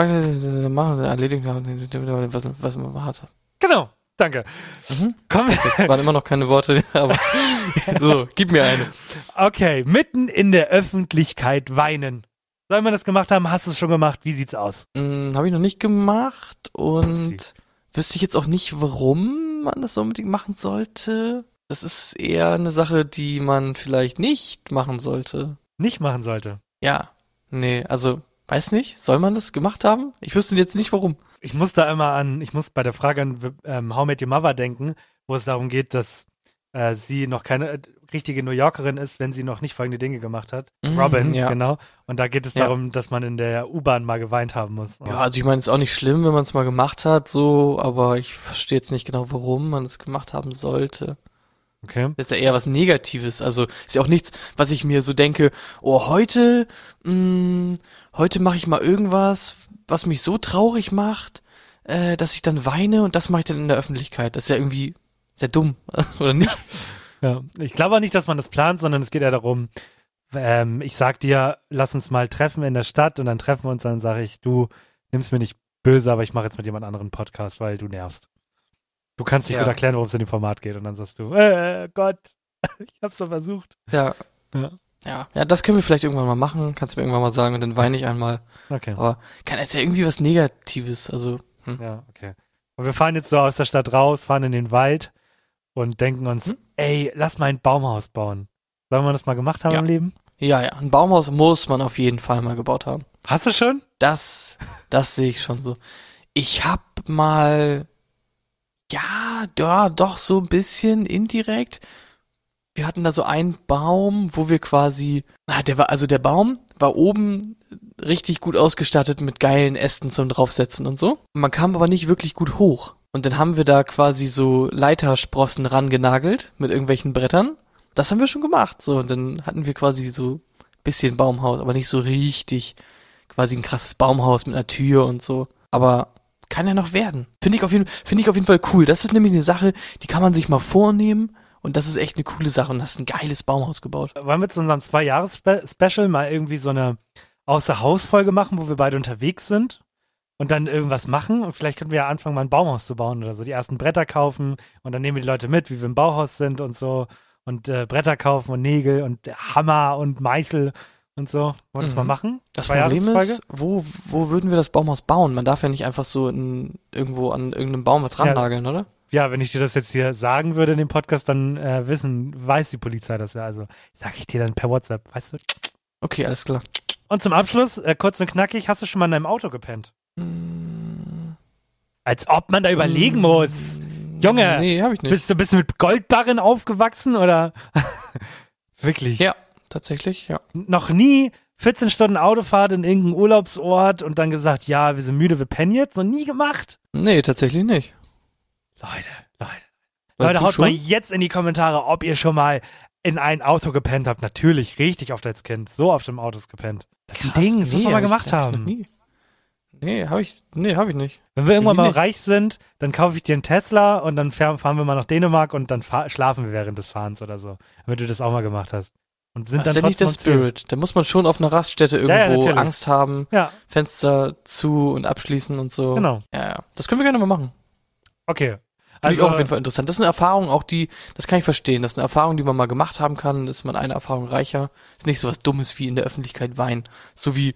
machen, erledigt, was, was, du? Genau. Danke. Mhm. Komm, Waren immer noch keine Worte, aber so, gib mir eine. okay. Mitten in der Öffentlichkeit weinen. Soll man das gemacht haben? Hast du es schon gemacht? Wie sieht's aus? Hm, Habe ich noch nicht gemacht und Pussy. wüsste ich jetzt auch nicht, warum man das so unbedingt machen sollte. Das ist eher eine Sache, die man vielleicht nicht machen sollte. Nicht machen sollte. Ja, nee, also weiß nicht, soll man das gemacht haben? Ich wüsste jetzt nicht warum. Ich muss da immer an, ich muss bei der Frage an ähm, How Met Your Mother denken, wo es darum geht, dass äh, sie noch keine äh, richtige New Yorkerin ist, wenn sie noch nicht folgende Dinge gemacht hat. Mhm, Robin, ja. genau. Und da geht es Ja. darum, dass man in der U-Bahn mal geweint haben muss. Ja, also ich meine, es ist auch nicht schlimm, wenn man es mal gemacht hat, so, aber ich verstehe jetzt nicht genau, warum man es gemacht haben sollte. Okay. Das ist ja eher was Negatives. Also ist ja auch nichts, was ich mir so denke, oh, heute, mh, heute mache ich mal irgendwas, was mich so traurig macht, äh, dass ich dann weine und das mache ich dann in der Öffentlichkeit. Das ist ja irgendwie sehr dumm, oder nicht? Ja. Ich glaube auch nicht, dass man das plant, sondern es geht ja darum, ähm, ich sag dir, lass uns mal treffen in der Stadt und dann treffen wir uns, dann sage ich, du nimmst mir nicht böse, aber ich mache jetzt mit jemand anderen Podcast, weil du nervst. Du kannst nicht Ja. gut erklären, worum es in dem Format geht und dann sagst du, äh, Gott, ich hab's doch versucht. Ja. Ja. Ja, ja, das können wir vielleicht irgendwann mal machen. Kannst du mir irgendwann mal sagen und dann weine ich einmal. Okay. Aber kann ist ja irgendwie was Negatives. Also hm. Ja, okay. Und wir fahren jetzt so aus der Stadt raus, fahren in den Wald und denken uns, Hm? ey, lass mal ein Baumhaus bauen. Sollen wir das mal gemacht haben Ja. im Leben? ja, ja, ein Baumhaus muss man auf jeden Fall mal gebaut haben. Hast du schon? Das, das sehe ich schon so. Ich hab mal, ja, da, doch so ein bisschen indirekt. Wir hatten da so einen Baum, wo wir quasi, ah, der war, also der Baum war oben richtig gut ausgestattet mit geilen Ästen zum draufsetzen und so. Man kam aber nicht wirklich gut hoch. Und dann haben wir da quasi so Leitersprossen rangenagelt mit irgendwelchen Brettern. Das haben wir schon gemacht, so. Und dann hatten wir quasi so bisschen Baumhaus, aber nicht so richtig quasi ein krasses Baumhaus mit einer Tür und so. Aber kann ja noch werden. Finde ich auf jeden, finde ich auf jeden Fall cool. Das ist nämlich eine Sache, die kann man sich mal vornehmen. Und das ist echt eine coole Sache. Und das ist ein geiles Baumhaus gebaut. Wollen wir zu unserem Zwei-Jahres-Special mal irgendwie so eine Außer-Haus-Folge machen, wo wir beide unterwegs sind und dann irgendwas machen? Und vielleicht könnten wir ja anfangen, mal ein Baumhaus zu bauen oder so. Die ersten Bretter kaufen und dann nehmen wir die Leute mit, wie wir im Bauhaus sind und so. Und äh, Bretter kaufen und Nägel und Hammer und Meißel. und so. Wollen wir das Mhm. mal machen? Das Zwei Problem ist, wo, wo würden wir das Baumhaus bauen? Man darf ja nicht einfach so in, irgendwo an irgendeinem Baum was rannageln, oder? Ja, wenn ich dir das jetzt hier sagen würde in dem Podcast, dann äh, wissen, weiß die Polizei das ja. Also sag ich dir dann per WhatsApp, weißt du? Okay, alles klar. Und zum Abschluss, äh, kurz und knackig, hast du schon mal in deinem Auto gepennt? Als ob man da überlegen muss. Junge, Nee, habe ich nicht. bist du bist du mit Goldbarren aufgewachsen oder? Wirklich? ja, tatsächlich, ja. Noch nie 14 Stunden Autofahrt in irgendeinen Urlaubsort und dann gesagt, ja, wir sind müde, wir pennen jetzt? Noch nie gemacht? Nee, tatsächlich nicht. Leute, Leute. Und Leute, haut schon? mal jetzt in die Kommentare, ob ihr schon mal in ein Auto gepennt habt. Natürlich, richtig oft als Kind. So oft im Autos gepennt. Das ist ein Ding, das muss man mal hab ich- gemacht hab ich haben. Nee, habe ich, nee, habe ich nicht. Wenn wir irgendwann mal nicht. reich sind, dann kaufe ich dir einen Tesla und dann fahr- fahren wir mal nach Dänemark und dann schlafen wir während des Fahrens oder so. Damit du das auch mal gemacht hast. Und sind Das ist dann ja nicht der. Spirit. Da muss man schon auf einer Raststätte ja, irgendwo natürlich. Angst haben, Ja, Fenster zu und abschließen und so. genau. Ja, ja. Das können wir gerne mal machen. Okay. Finde ich Also, auch auf jeden Fall interessant. Das ist eine Erfahrung, auch die, das kann ich verstehen. Das ist eine Erfahrung, die man mal gemacht haben kann. Ist man eine Erfahrung reicher. Ist nicht so was Dummes wie in der Öffentlichkeit weinen. So wie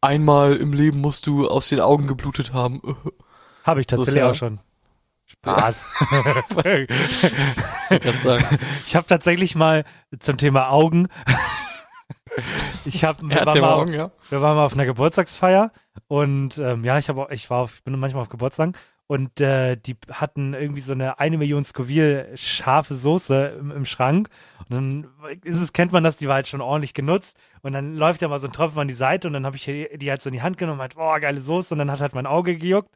einmal im Leben musst du aus den Augen geblutet haben. habe ich So tatsächlich ja- auch schon. Spaß. Ich sagen. ich habe tatsächlich mal zum Thema Augen. ich habe Er hat war den mal, Augen, ja. wir waren mal auf einer Geburtstagsfeier und ähm, ja, ich habe ich war auf, ich bin manchmal auf Geburtstagen und äh, die hatten irgendwie so eine eine Million Scoville scharfe Soße im, im Schrank und dann ist es kennt man das, die war halt schon ordentlich genutzt und dann läuft ja mal so ein Tropfen an die Seite und dann habe ich die halt so in die Hand genommen, halt boah geile Soße und dann hat halt mein Auge gejuckt.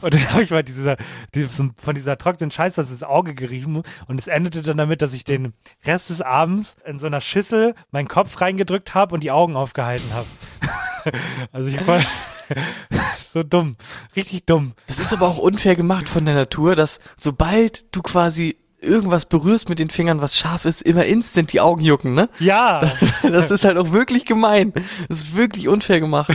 Und dann habe ich mal dieser, diesem, von dieser trockenen Scheiße ins Auge gerieben und es endete dann damit, dass ich den Rest des Abends in so einer Schüssel meinen Kopf reingedrückt habe und die Augen aufgehalten habe. also ich war so dumm, richtig dumm. Das ist aber auch unfair gemacht von der Natur, dass sobald du quasi irgendwas berührst mit den Fingern, was scharf ist, immer instant die Augen jucken, ne? Ja, Das ist halt auch wirklich gemein. Das ist wirklich unfair gemacht.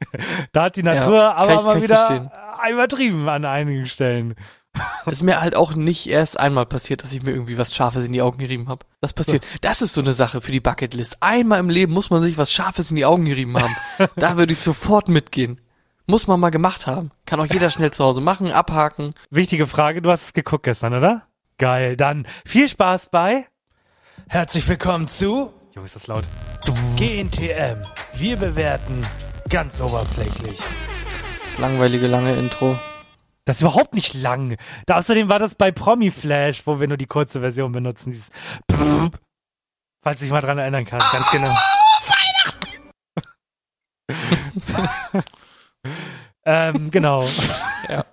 da hat die Natur Ja, aber ich- mal wieder verstehen. übertrieben an einigen Stellen. Das ist mir halt auch nicht erst einmal passiert, dass ich mir irgendwie was Scharfes in die Augen gerieben habe. Das passiert. Das ist so eine Sache für die Bucketlist. Einmal im Leben muss man sich was Scharfes in die Augen gerieben haben. Da würde ich sofort mitgehen. Muss man mal gemacht haben. Kann auch jeder schnell zu Hause machen, abhaken. Wichtige Frage, du hast es geguckt gestern, oder? Geil, dann viel Spaß bei. Herzlich willkommen zu Junge, ist das laut. GNTM. Wir bewerten ganz oberflächlich. Das langweilige lange Intro. Das ist überhaupt nicht lang. Da, außerdem war das bei Promi Flash, wo wir nur die kurze Version benutzen. Dieses Falls ich mal dran erinnern kann, ganz genau. ähm, genau. Ja.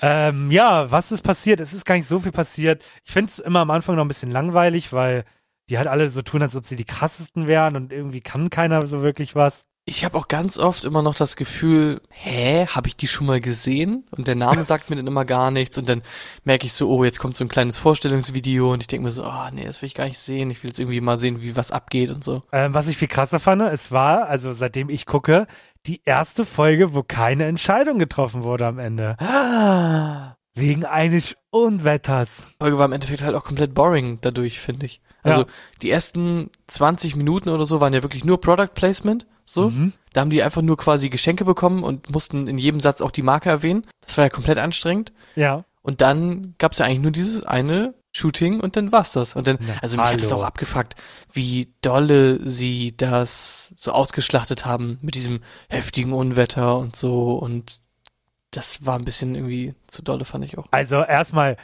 Ähm, ja, was ist passiert? Es ist gar nicht so viel passiert. Ich finde es immer am Anfang noch ein bisschen langweilig, weil die halt alle so tun, als ob sie die krassesten wären und irgendwie kann keiner so wirklich was. Ich habe auch ganz oft immer noch das Gefühl, hä, habe ich die schon mal gesehen? Und der Name sagt mir dann immer gar nichts und dann merke ich so, oh, jetzt kommt so ein kleines Vorstellungsvideo und ich denke mir so, oh nee, das will ich gar nicht sehen. Ich will jetzt irgendwie mal sehen, wie was abgeht und so. Ähm, was ich viel krasser fand, es war, also seitdem ich gucke, die erste Folge, wo keine Entscheidung getroffen wurde am Ende. Wegen eines Unwetters. Die Folge war im Endeffekt halt auch komplett boring dadurch, finde ich. Also Ja. die ersten 20 Minuten oder so waren ja wirklich nur Product Placement, so. Mhm. Da haben die einfach nur quasi Geschenke bekommen und mussten in jedem Satz auch die Marke erwähnen. Das war ja komplett anstrengend. Ja. Und dann gab's ja eigentlich nur dieses eine Shooting und dann war's das. Und dann, Na, also mich hat es auch abgefuckt, wie dolle sie das so ausgeschlachtet haben mit diesem heftigen Unwetter und so. Und das war ein bisschen irgendwie zu dolle, fand ich auch. Also erstmal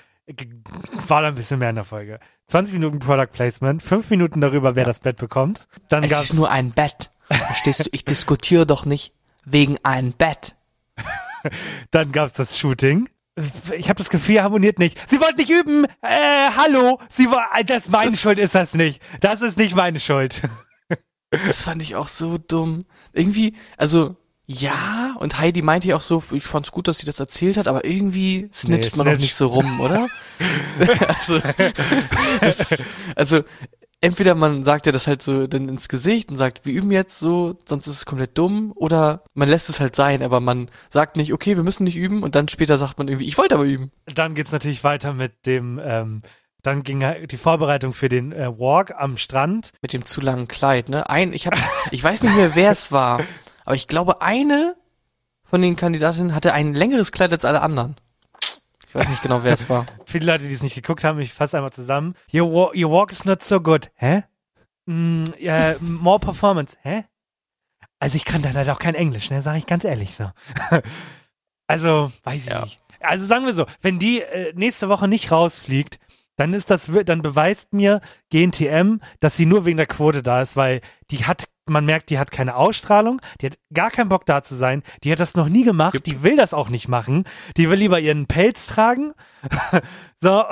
war da ein bisschen mehr in der Folge. 20 Minuten Product Placement, 5 Minuten darüber, wer das Bett bekommt. Dann Es gab's ist nur ein Bett. Verstehst du? Ich diskutiere doch nicht wegen ein Bett. Dann gab's das Shooting. Ich habe das Gefühl, ihr harmoniert nicht. Sie wollten nicht üben. Äh, hallo. Sie war, das meine Schuld ist das nicht. Das ist nicht meine Schuld. Das fand ich auch so dumm. Irgendwie, also ja, und Heidi meinte ja auch so, ich fand's gut, dass sie das erzählt hat, aber irgendwie snitcht man doch nicht so rum, oder? also, das, also entweder man sagt ja das halt so dann ins Gesicht und sagt, wir üben jetzt so, sonst ist es komplett dumm, oder man lässt es halt sein, aber man sagt nicht, okay, wir müssen nicht üben, und dann später sagt man irgendwie, ich wollte aber üben. Dann geht's natürlich weiter mit dem, ähm, Dann ging die Vorbereitung für den äh, Walk am Strand. Mit dem zu langen Kleid, ne? Ein, ich hab, ich weiß nicht mehr, wer es war, aber ich glaube, eine von den Kandidatinnen hatte ein längeres Kleid als alle anderen. Ich weiß nicht genau, wer es war. Viele Leute, die es nicht geguckt haben, ich fasse einmal zusammen. Your, wa your walk is not so good. Hä? Mm, yeah, more performance. Hä? Also ich kann da leider auch kein Englisch, ne? Sag ich ganz ehrlich so. also, weiß ich Ja. nicht. Also sagen wir so, wenn die äh, nächste Woche nicht rausfliegt, dann ist das, dann beweist mir GNTM, dass sie nur wegen der Quote da ist, weil die hat, man merkt, die hat keine Ausstrahlung, die hat gar keinen Bock da zu sein, die hat das noch nie gemacht, die will das auch nicht machen, die will lieber ihren Pelz tragen, so,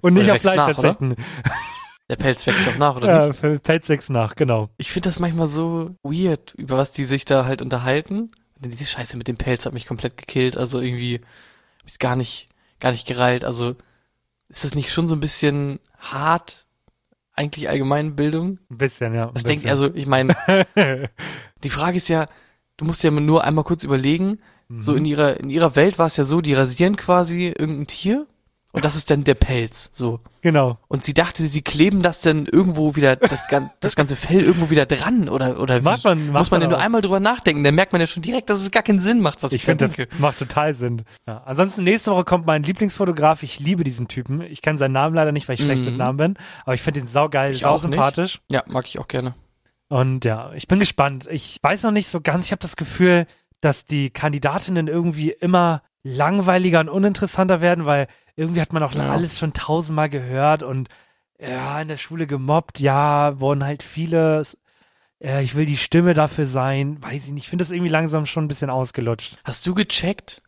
und nicht auf nach, Fleisch verzichten. Der Pelz wächst doch nach, oder Ja, nicht? für Pelz wächst nach, genau. Ich finde das manchmal so weird, über was die sich da halt unterhalten. Denn diese Scheiße mit dem Pelz hat mich komplett gekillt. Also irgendwie hab ich's gar nicht, gar nicht gereilt. Also ist das nicht schon so ein bisschen hart, eigentlich Allgemeinbildung? Ein bisschen, ja. ein Was denkt, bisschen. also ich meine, die Frage ist ja, du musst ja nur einmal kurz überlegen, so Mhm. in ihrer, in ihrer Welt war es ja so, die rasieren quasi irgendein Tier und das ist dann der Pelz, so. Genau. Und sie dachte, sie kleben das dann irgendwo wieder, das, das ganze Fell irgendwo wieder dran oder, oder wie? Macht man- macht Muss man man ja nur einmal drüber nachdenken, dann merkt man ja schon direkt, dass es gar keinen Sinn macht, was ich, Ich finde, da das macht total Sinn. Ja. Ansonsten, nächste Woche kommt mein Lieblingsfotograf. Ich liebe diesen Typen. Ich kenne seinen Namen leider nicht, weil ich schlecht Mhm. mit Namen bin. Aber ich finde ihn saugeil, Ich auch sausympathisch. Ja, mag ich auch gerne. Und ja, ich bin gespannt. Ich weiß noch nicht so ganz. Ich habe das Gefühl, dass die Kandidatinnen irgendwie immer langweiliger und uninteressanter werden, weil irgendwie hat man auch Ja. alles schon tausendmal gehört und ja, in der Schule gemobbt. Ja, wurden halt viele. Äh, ich will die Stimme dafür sein. Weiß ich nicht. Ich finde das irgendwie langsam schon ein bisschen ausgelutscht. Hast du gecheckt,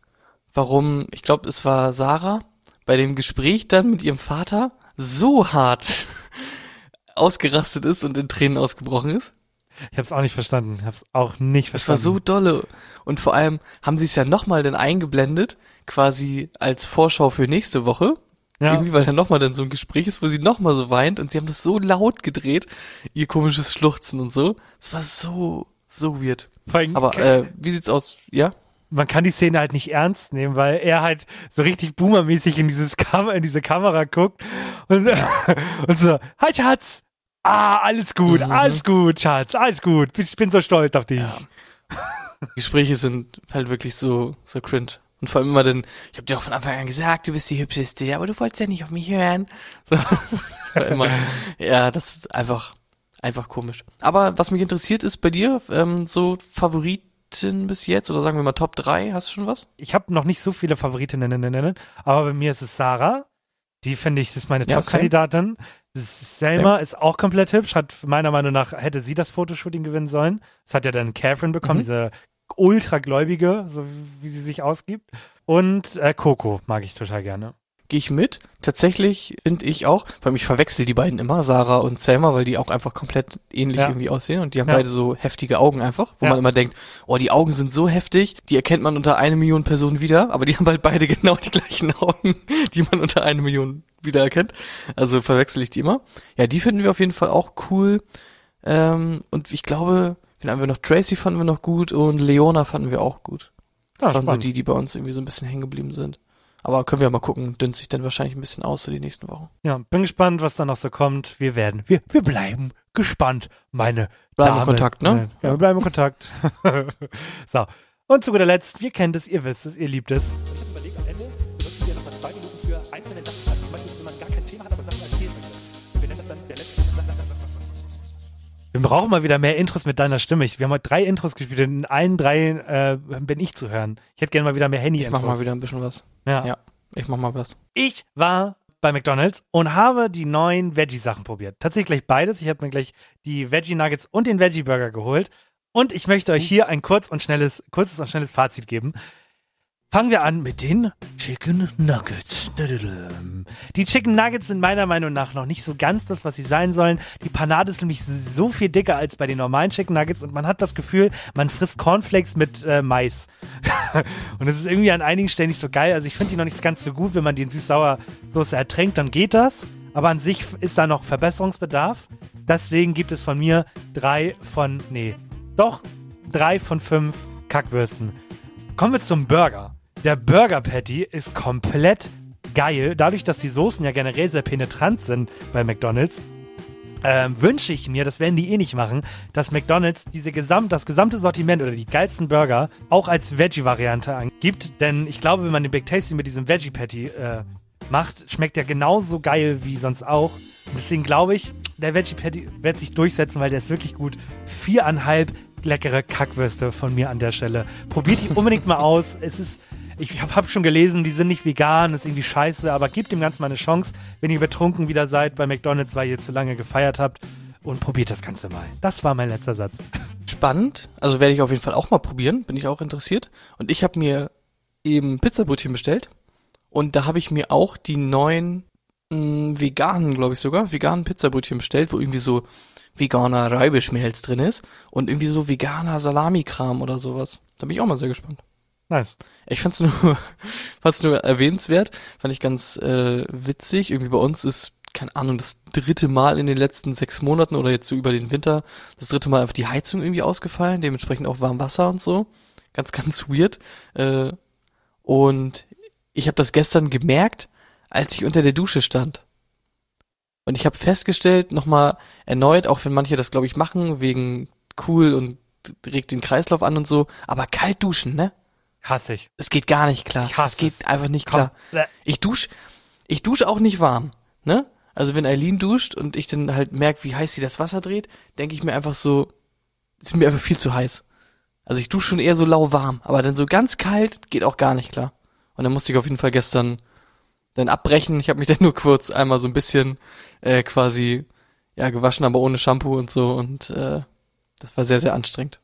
warum, ich glaube, es war Sarah, bei dem Gespräch dann mit ihrem Vater so hart ausgerastet ist und in Tränen ausgebrochen ist? Ich habe es auch nicht verstanden. Ich habe es auch nicht Das war verstanden. so dolle. Und vor allem haben sie es ja nochmal dann eingeblendet, quasi als Vorschau für nächste Woche. Ja. Irgendwie, weil dann nochmal dann so ein Gespräch ist, wo sie nochmal so weint und sie haben das so laut gedreht, ihr komisches Schluchzen und so. Es war so, so weird. Allem, Aber äh, wie sieht's aus? Ja? man kann die Szene halt nicht ernst nehmen, weil er halt so richtig boomermäßig in dieses Kam in diese Kamera guckt und, und so, hi Schatz, ah, alles gut, Mhm. alles gut, Schatz, alles gut, ich bin so stolz auf dich. Gespräche sind halt wirklich so, so cringe. Und vor allem immer dann, ich habe dir doch von Anfang an gesagt, du bist die hübscheste, aber du wolltest ja nicht auf mich hören. So, immer, ja, das ist einfach, einfach komisch. Aber was mich interessiert ist bei dir, ähm, so Favoriten bis jetzt, oder sagen wir mal Top 3, hast du schon was? Ich habe noch nicht so viele Favoritinnen, aber bei mir ist es Sarah. Die finde ich, ist meine Ja, Top-Kandidatin. Selma ist auch komplett hübsch, hat meiner Meinung nach, hätte sie das Fotoshooting gewinnen sollen. Das hat ja dann Catherine bekommen, Mhm. diese ultragläubige, so wie sie sich ausgibt. Und äh, Coco mag ich total gerne. Gehe ich mit. Tatsächlich finde ich auch, weil ich verwechsel die beiden immer, Sarah und Selma, weil die auch einfach komplett ähnlich Ja. irgendwie aussehen und die haben Ja. beide so heftige Augen einfach, wo Ja. man immer denkt, oh, die Augen sind so heftig, die erkennt man unter eine Million Personen wieder, aber die haben halt beide genau die gleichen Augen, die man unter eine Million wieder erkennt. Also verwechsel ich die immer. Ja, die finden wir auf jeden Fall auch cool. Ähm, und ich glaube, wen haben wir noch? Tracy fanden wir noch gut und Leona fanden wir auch gut. Das waren so spannend. die, die bei uns irgendwie so ein bisschen hängen geblieben sind. Aber können wir mal gucken, dünnt sich dann wahrscheinlich ein bisschen aus so die nächsten Wochen. Ja, bin gespannt, was da noch so kommt. Wir werden, wir, wir bleiben gespannt, meine Bleiben in Dame. Kontakt, ne? Ja, wir bleiben in Kontakt. so. Und zu guter Letzt, wir kennt es, ihr wisst es, ihr liebt es. Ich habe überlegt, am Ende benutzen wir nochmal zwei Minuten für einzelne Sachen. Wir brauchen mal wieder mehr Intros mit deiner Stimme. Ich, wir haben heute drei Intros gespielt und in allen drei äh, bin ich zu hören. Ich hätte gerne mal wieder mehr Ich Handy-Intros. mach mal wieder ein bisschen was. Ja. Ja. Ich mach mal was. Ich war bei McDonalds und habe die neuen Veggie-Sachen probiert. Tatsächlich gleich beides. Ich habe mir gleich die Veggie-Nuggets und den Veggie-Burger geholt. Und ich möchte euch hier ein kurz und schnelles, kurzes und schnelles Fazit geben. Fangen wir an mit den Chicken Nuggets. Die Chicken Nuggets sind meiner Meinung nach noch nicht so ganz das, was sie sein sollen. Die Panade ist nämlich so viel dicker als bei den normalen Chicken Nuggets und man hat das Gefühl, man frisst Cornflakes mit äh, Mais. und es ist irgendwie an einigen Stellen nicht so geil. Also ich finde die noch nicht ganz so gut. Wenn man die in Süß-Sauer-Soße ertränkt, dann geht das. Aber an sich ist da noch Verbesserungsbedarf. Deswegen gibt es von mir drei von, nee, doch drei von fünf Kackwürsten. Kommen wir zum Burger. Der Burger Patty ist komplett geil. Dadurch, dass die Soßen ja generell sehr penetrant sind bei McDonalds, ähm, wünsche ich mir, das werden die eh nicht machen, dass McDonalds diese Gesamt, das gesamte Sortiment oder die geilsten Burger auch als Veggie-Variante angibt. Denn ich glaube, wenn man den Big Tasty mit diesem Veggie-Patty äh, macht, schmeckt der genauso geil wie sonst auch. Deswegen glaube ich, der Veggie Patty wird sich durchsetzen, weil der ist wirklich gut. Viereinhalb leckere Kackwürste von mir an der Stelle. Probiert die unbedingt mal aus. Es ist, ich habe hab schon gelesen, die sind nicht vegan, ist irgendwie scheiße, aber gebt dem Ganzen mal eine Chance, wenn ihr betrunken wieder seid bei McDonalds, weil ihr zu lange gefeiert habt. Und probiert das Ganze mal. Das war mein letzter Satz. Spannend. Also werde ich auf jeden Fall auch mal probieren. Bin ich auch interessiert. Und ich habe mir eben Pizzabrötchen bestellt. Und da habe ich mir auch die neuen mh, veganen, glaube ich sogar, veganen Pizzabrötchen bestellt, wo irgendwie so veganer Reibeschmelz drin ist und irgendwie so veganer Salami-Kram oder sowas. Da bin ich auch mal sehr gespannt. Nice. Ich fand's nur, fand's nur erwähnenswert, fand ich ganz äh, witzig. Irgendwie bei uns ist, keine Ahnung, das dritte Mal in den letzten sechs Monaten oder jetzt so über den Winter, das dritte Mal einfach die Heizung irgendwie ausgefallen, dementsprechend auch warm Wasser und so. Ganz, ganz weird. Äh, und ich habe das gestern gemerkt, als ich unter der Dusche stand. Und ich habe festgestellt, nochmal erneut, auch wenn manche das, glaube ich, machen, wegen cool und regt den Kreislauf an und so, aber kalt duschen, ne? Hasse ich. Es geht gar nicht klar. Ich hasse es geht es. einfach nicht Komm. klar. Ich dusche, ich dusche auch nicht warm, ne? Also wenn Eileen duscht und ich dann halt merke, wie heiß sie das Wasser dreht, denke ich mir einfach so, ist mir einfach viel zu heiß. Also ich dusche schon eher so lauwarm, aber dann so ganz kalt geht auch gar nicht klar. Und dann musste ich auf jeden Fall gestern dann abbrechen. Ich habe mich dann nur kurz einmal so ein bisschen äh, quasi ja gewaschen, aber ohne Shampoo und so und äh, das war sehr sehr anstrengend.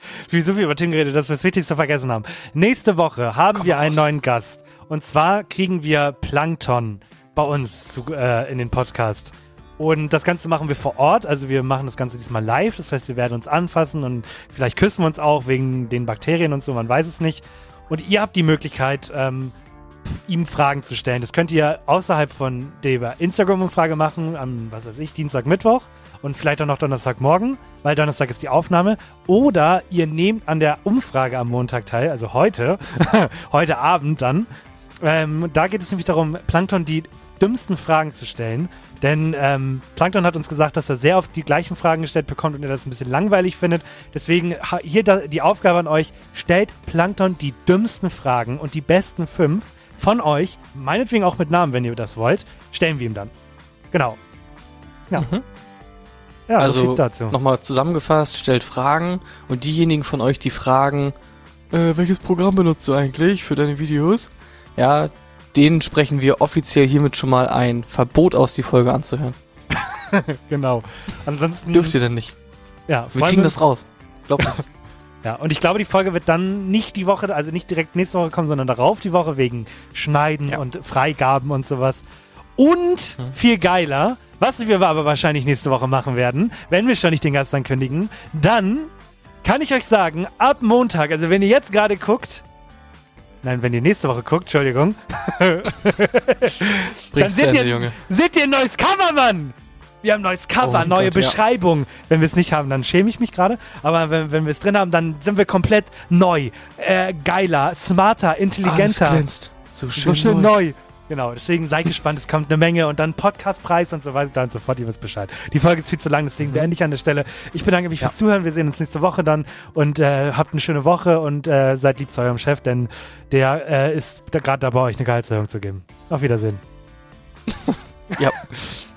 Wie so viel über Tim geredet, dass wir das Wichtigste vergessen haben. Nächste Woche haben Komm wir einen raus. neuen Gast. Und zwar kriegen wir Plankton bei uns zu, äh, in den Podcast. Und das Ganze machen wir vor Ort. Also wir machen das Ganze diesmal live. Das heißt, wir werden uns anfassen und vielleicht küssen wir uns auch wegen den Bakterien und so. Man weiß es nicht. Und ihr habt die Möglichkeit, ähm, ihm Fragen zu stellen. Das könnt ihr außerhalb von der Instagram-Umfrage machen, am, was weiß ich, Dienstag, Mittwoch und vielleicht auch noch Donnerstagmorgen, weil Donnerstag ist die Aufnahme. Oder ihr nehmt an der Umfrage am Montag teil, also heute, heute Abend dann. Ähm, da geht es nämlich darum, Plankton die dümmsten Fragen zu stellen. Denn ähm, Plankton hat uns gesagt, dass er sehr oft die gleichen Fragen gestellt bekommt und er das ein bisschen langweilig findet. Deswegen hier die Aufgabe an euch, stellt Plankton die dümmsten Fragen und die besten fünf von euch, meinetwegen auch mit Namen, wenn ihr das wollt, stellen wir ihm dann. Genau. Ja. Ja, so also dazu. nochmal zusammengefasst, stellt Fragen und diejenigen von euch, die fragen, äh, welches Programm benutzt du eigentlich für deine Videos? Ja, denen sprechen wir offiziell hiermit schon mal ein Verbot aus, die Folge anzuhören. Genau. Ansonsten. Dürft ihr denn nicht. Ja, Wir kriegen das raus. Glaubt uns. Ja, und ich glaube, die Folge wird dann nicht die Woche, also nicht direkt nächste Woche kommen, sondern darauf die Woche wegen Schneiden Ja. und Freigaben und sowas. Und viel geiler, was wir aber wahrscheinlich nächste Woche machen werden, wenn wir schon nicht den Gast ankündigen, dann kann ich euch sagen, ab Montag, also wenn ihr jetzt gerade guckt, nein, wenn ihr nächste Woche guckt, Entschuldigung, dann seht Ende, ihr, Junge. seht ihr ein neues Cover, Mann! Wir haben ein neues Cover, Oh neue Gott, ja. Beschreibung. Wenn wir es nicht haben, dann schäme ich mich gerade. Aber wenn, wenn wir es drin haben, dann sind wir komplett neu, äh, geiler, smarter, Alles intelligenter. glänzt. So schön, so schön neu. neu. Genau, deswegen seid gespannt, es kommt eine Menge und dann Podcastpreis und so weiter und so fort, ihr wisst Bescheid. Die Folge ist viel zu lang, deswegen beende ich an der Stelle. Ich bedanke mich fürs Zuhören, wir sehen uns nächste Woche dann und äh, habt eine schöne Woche und äh, seid lieb zu eurem Chef, denn der äh, ist da gerade dabei, euch eine Gehaltserhöhung zu geben. Auf Wiedersehen. Ja.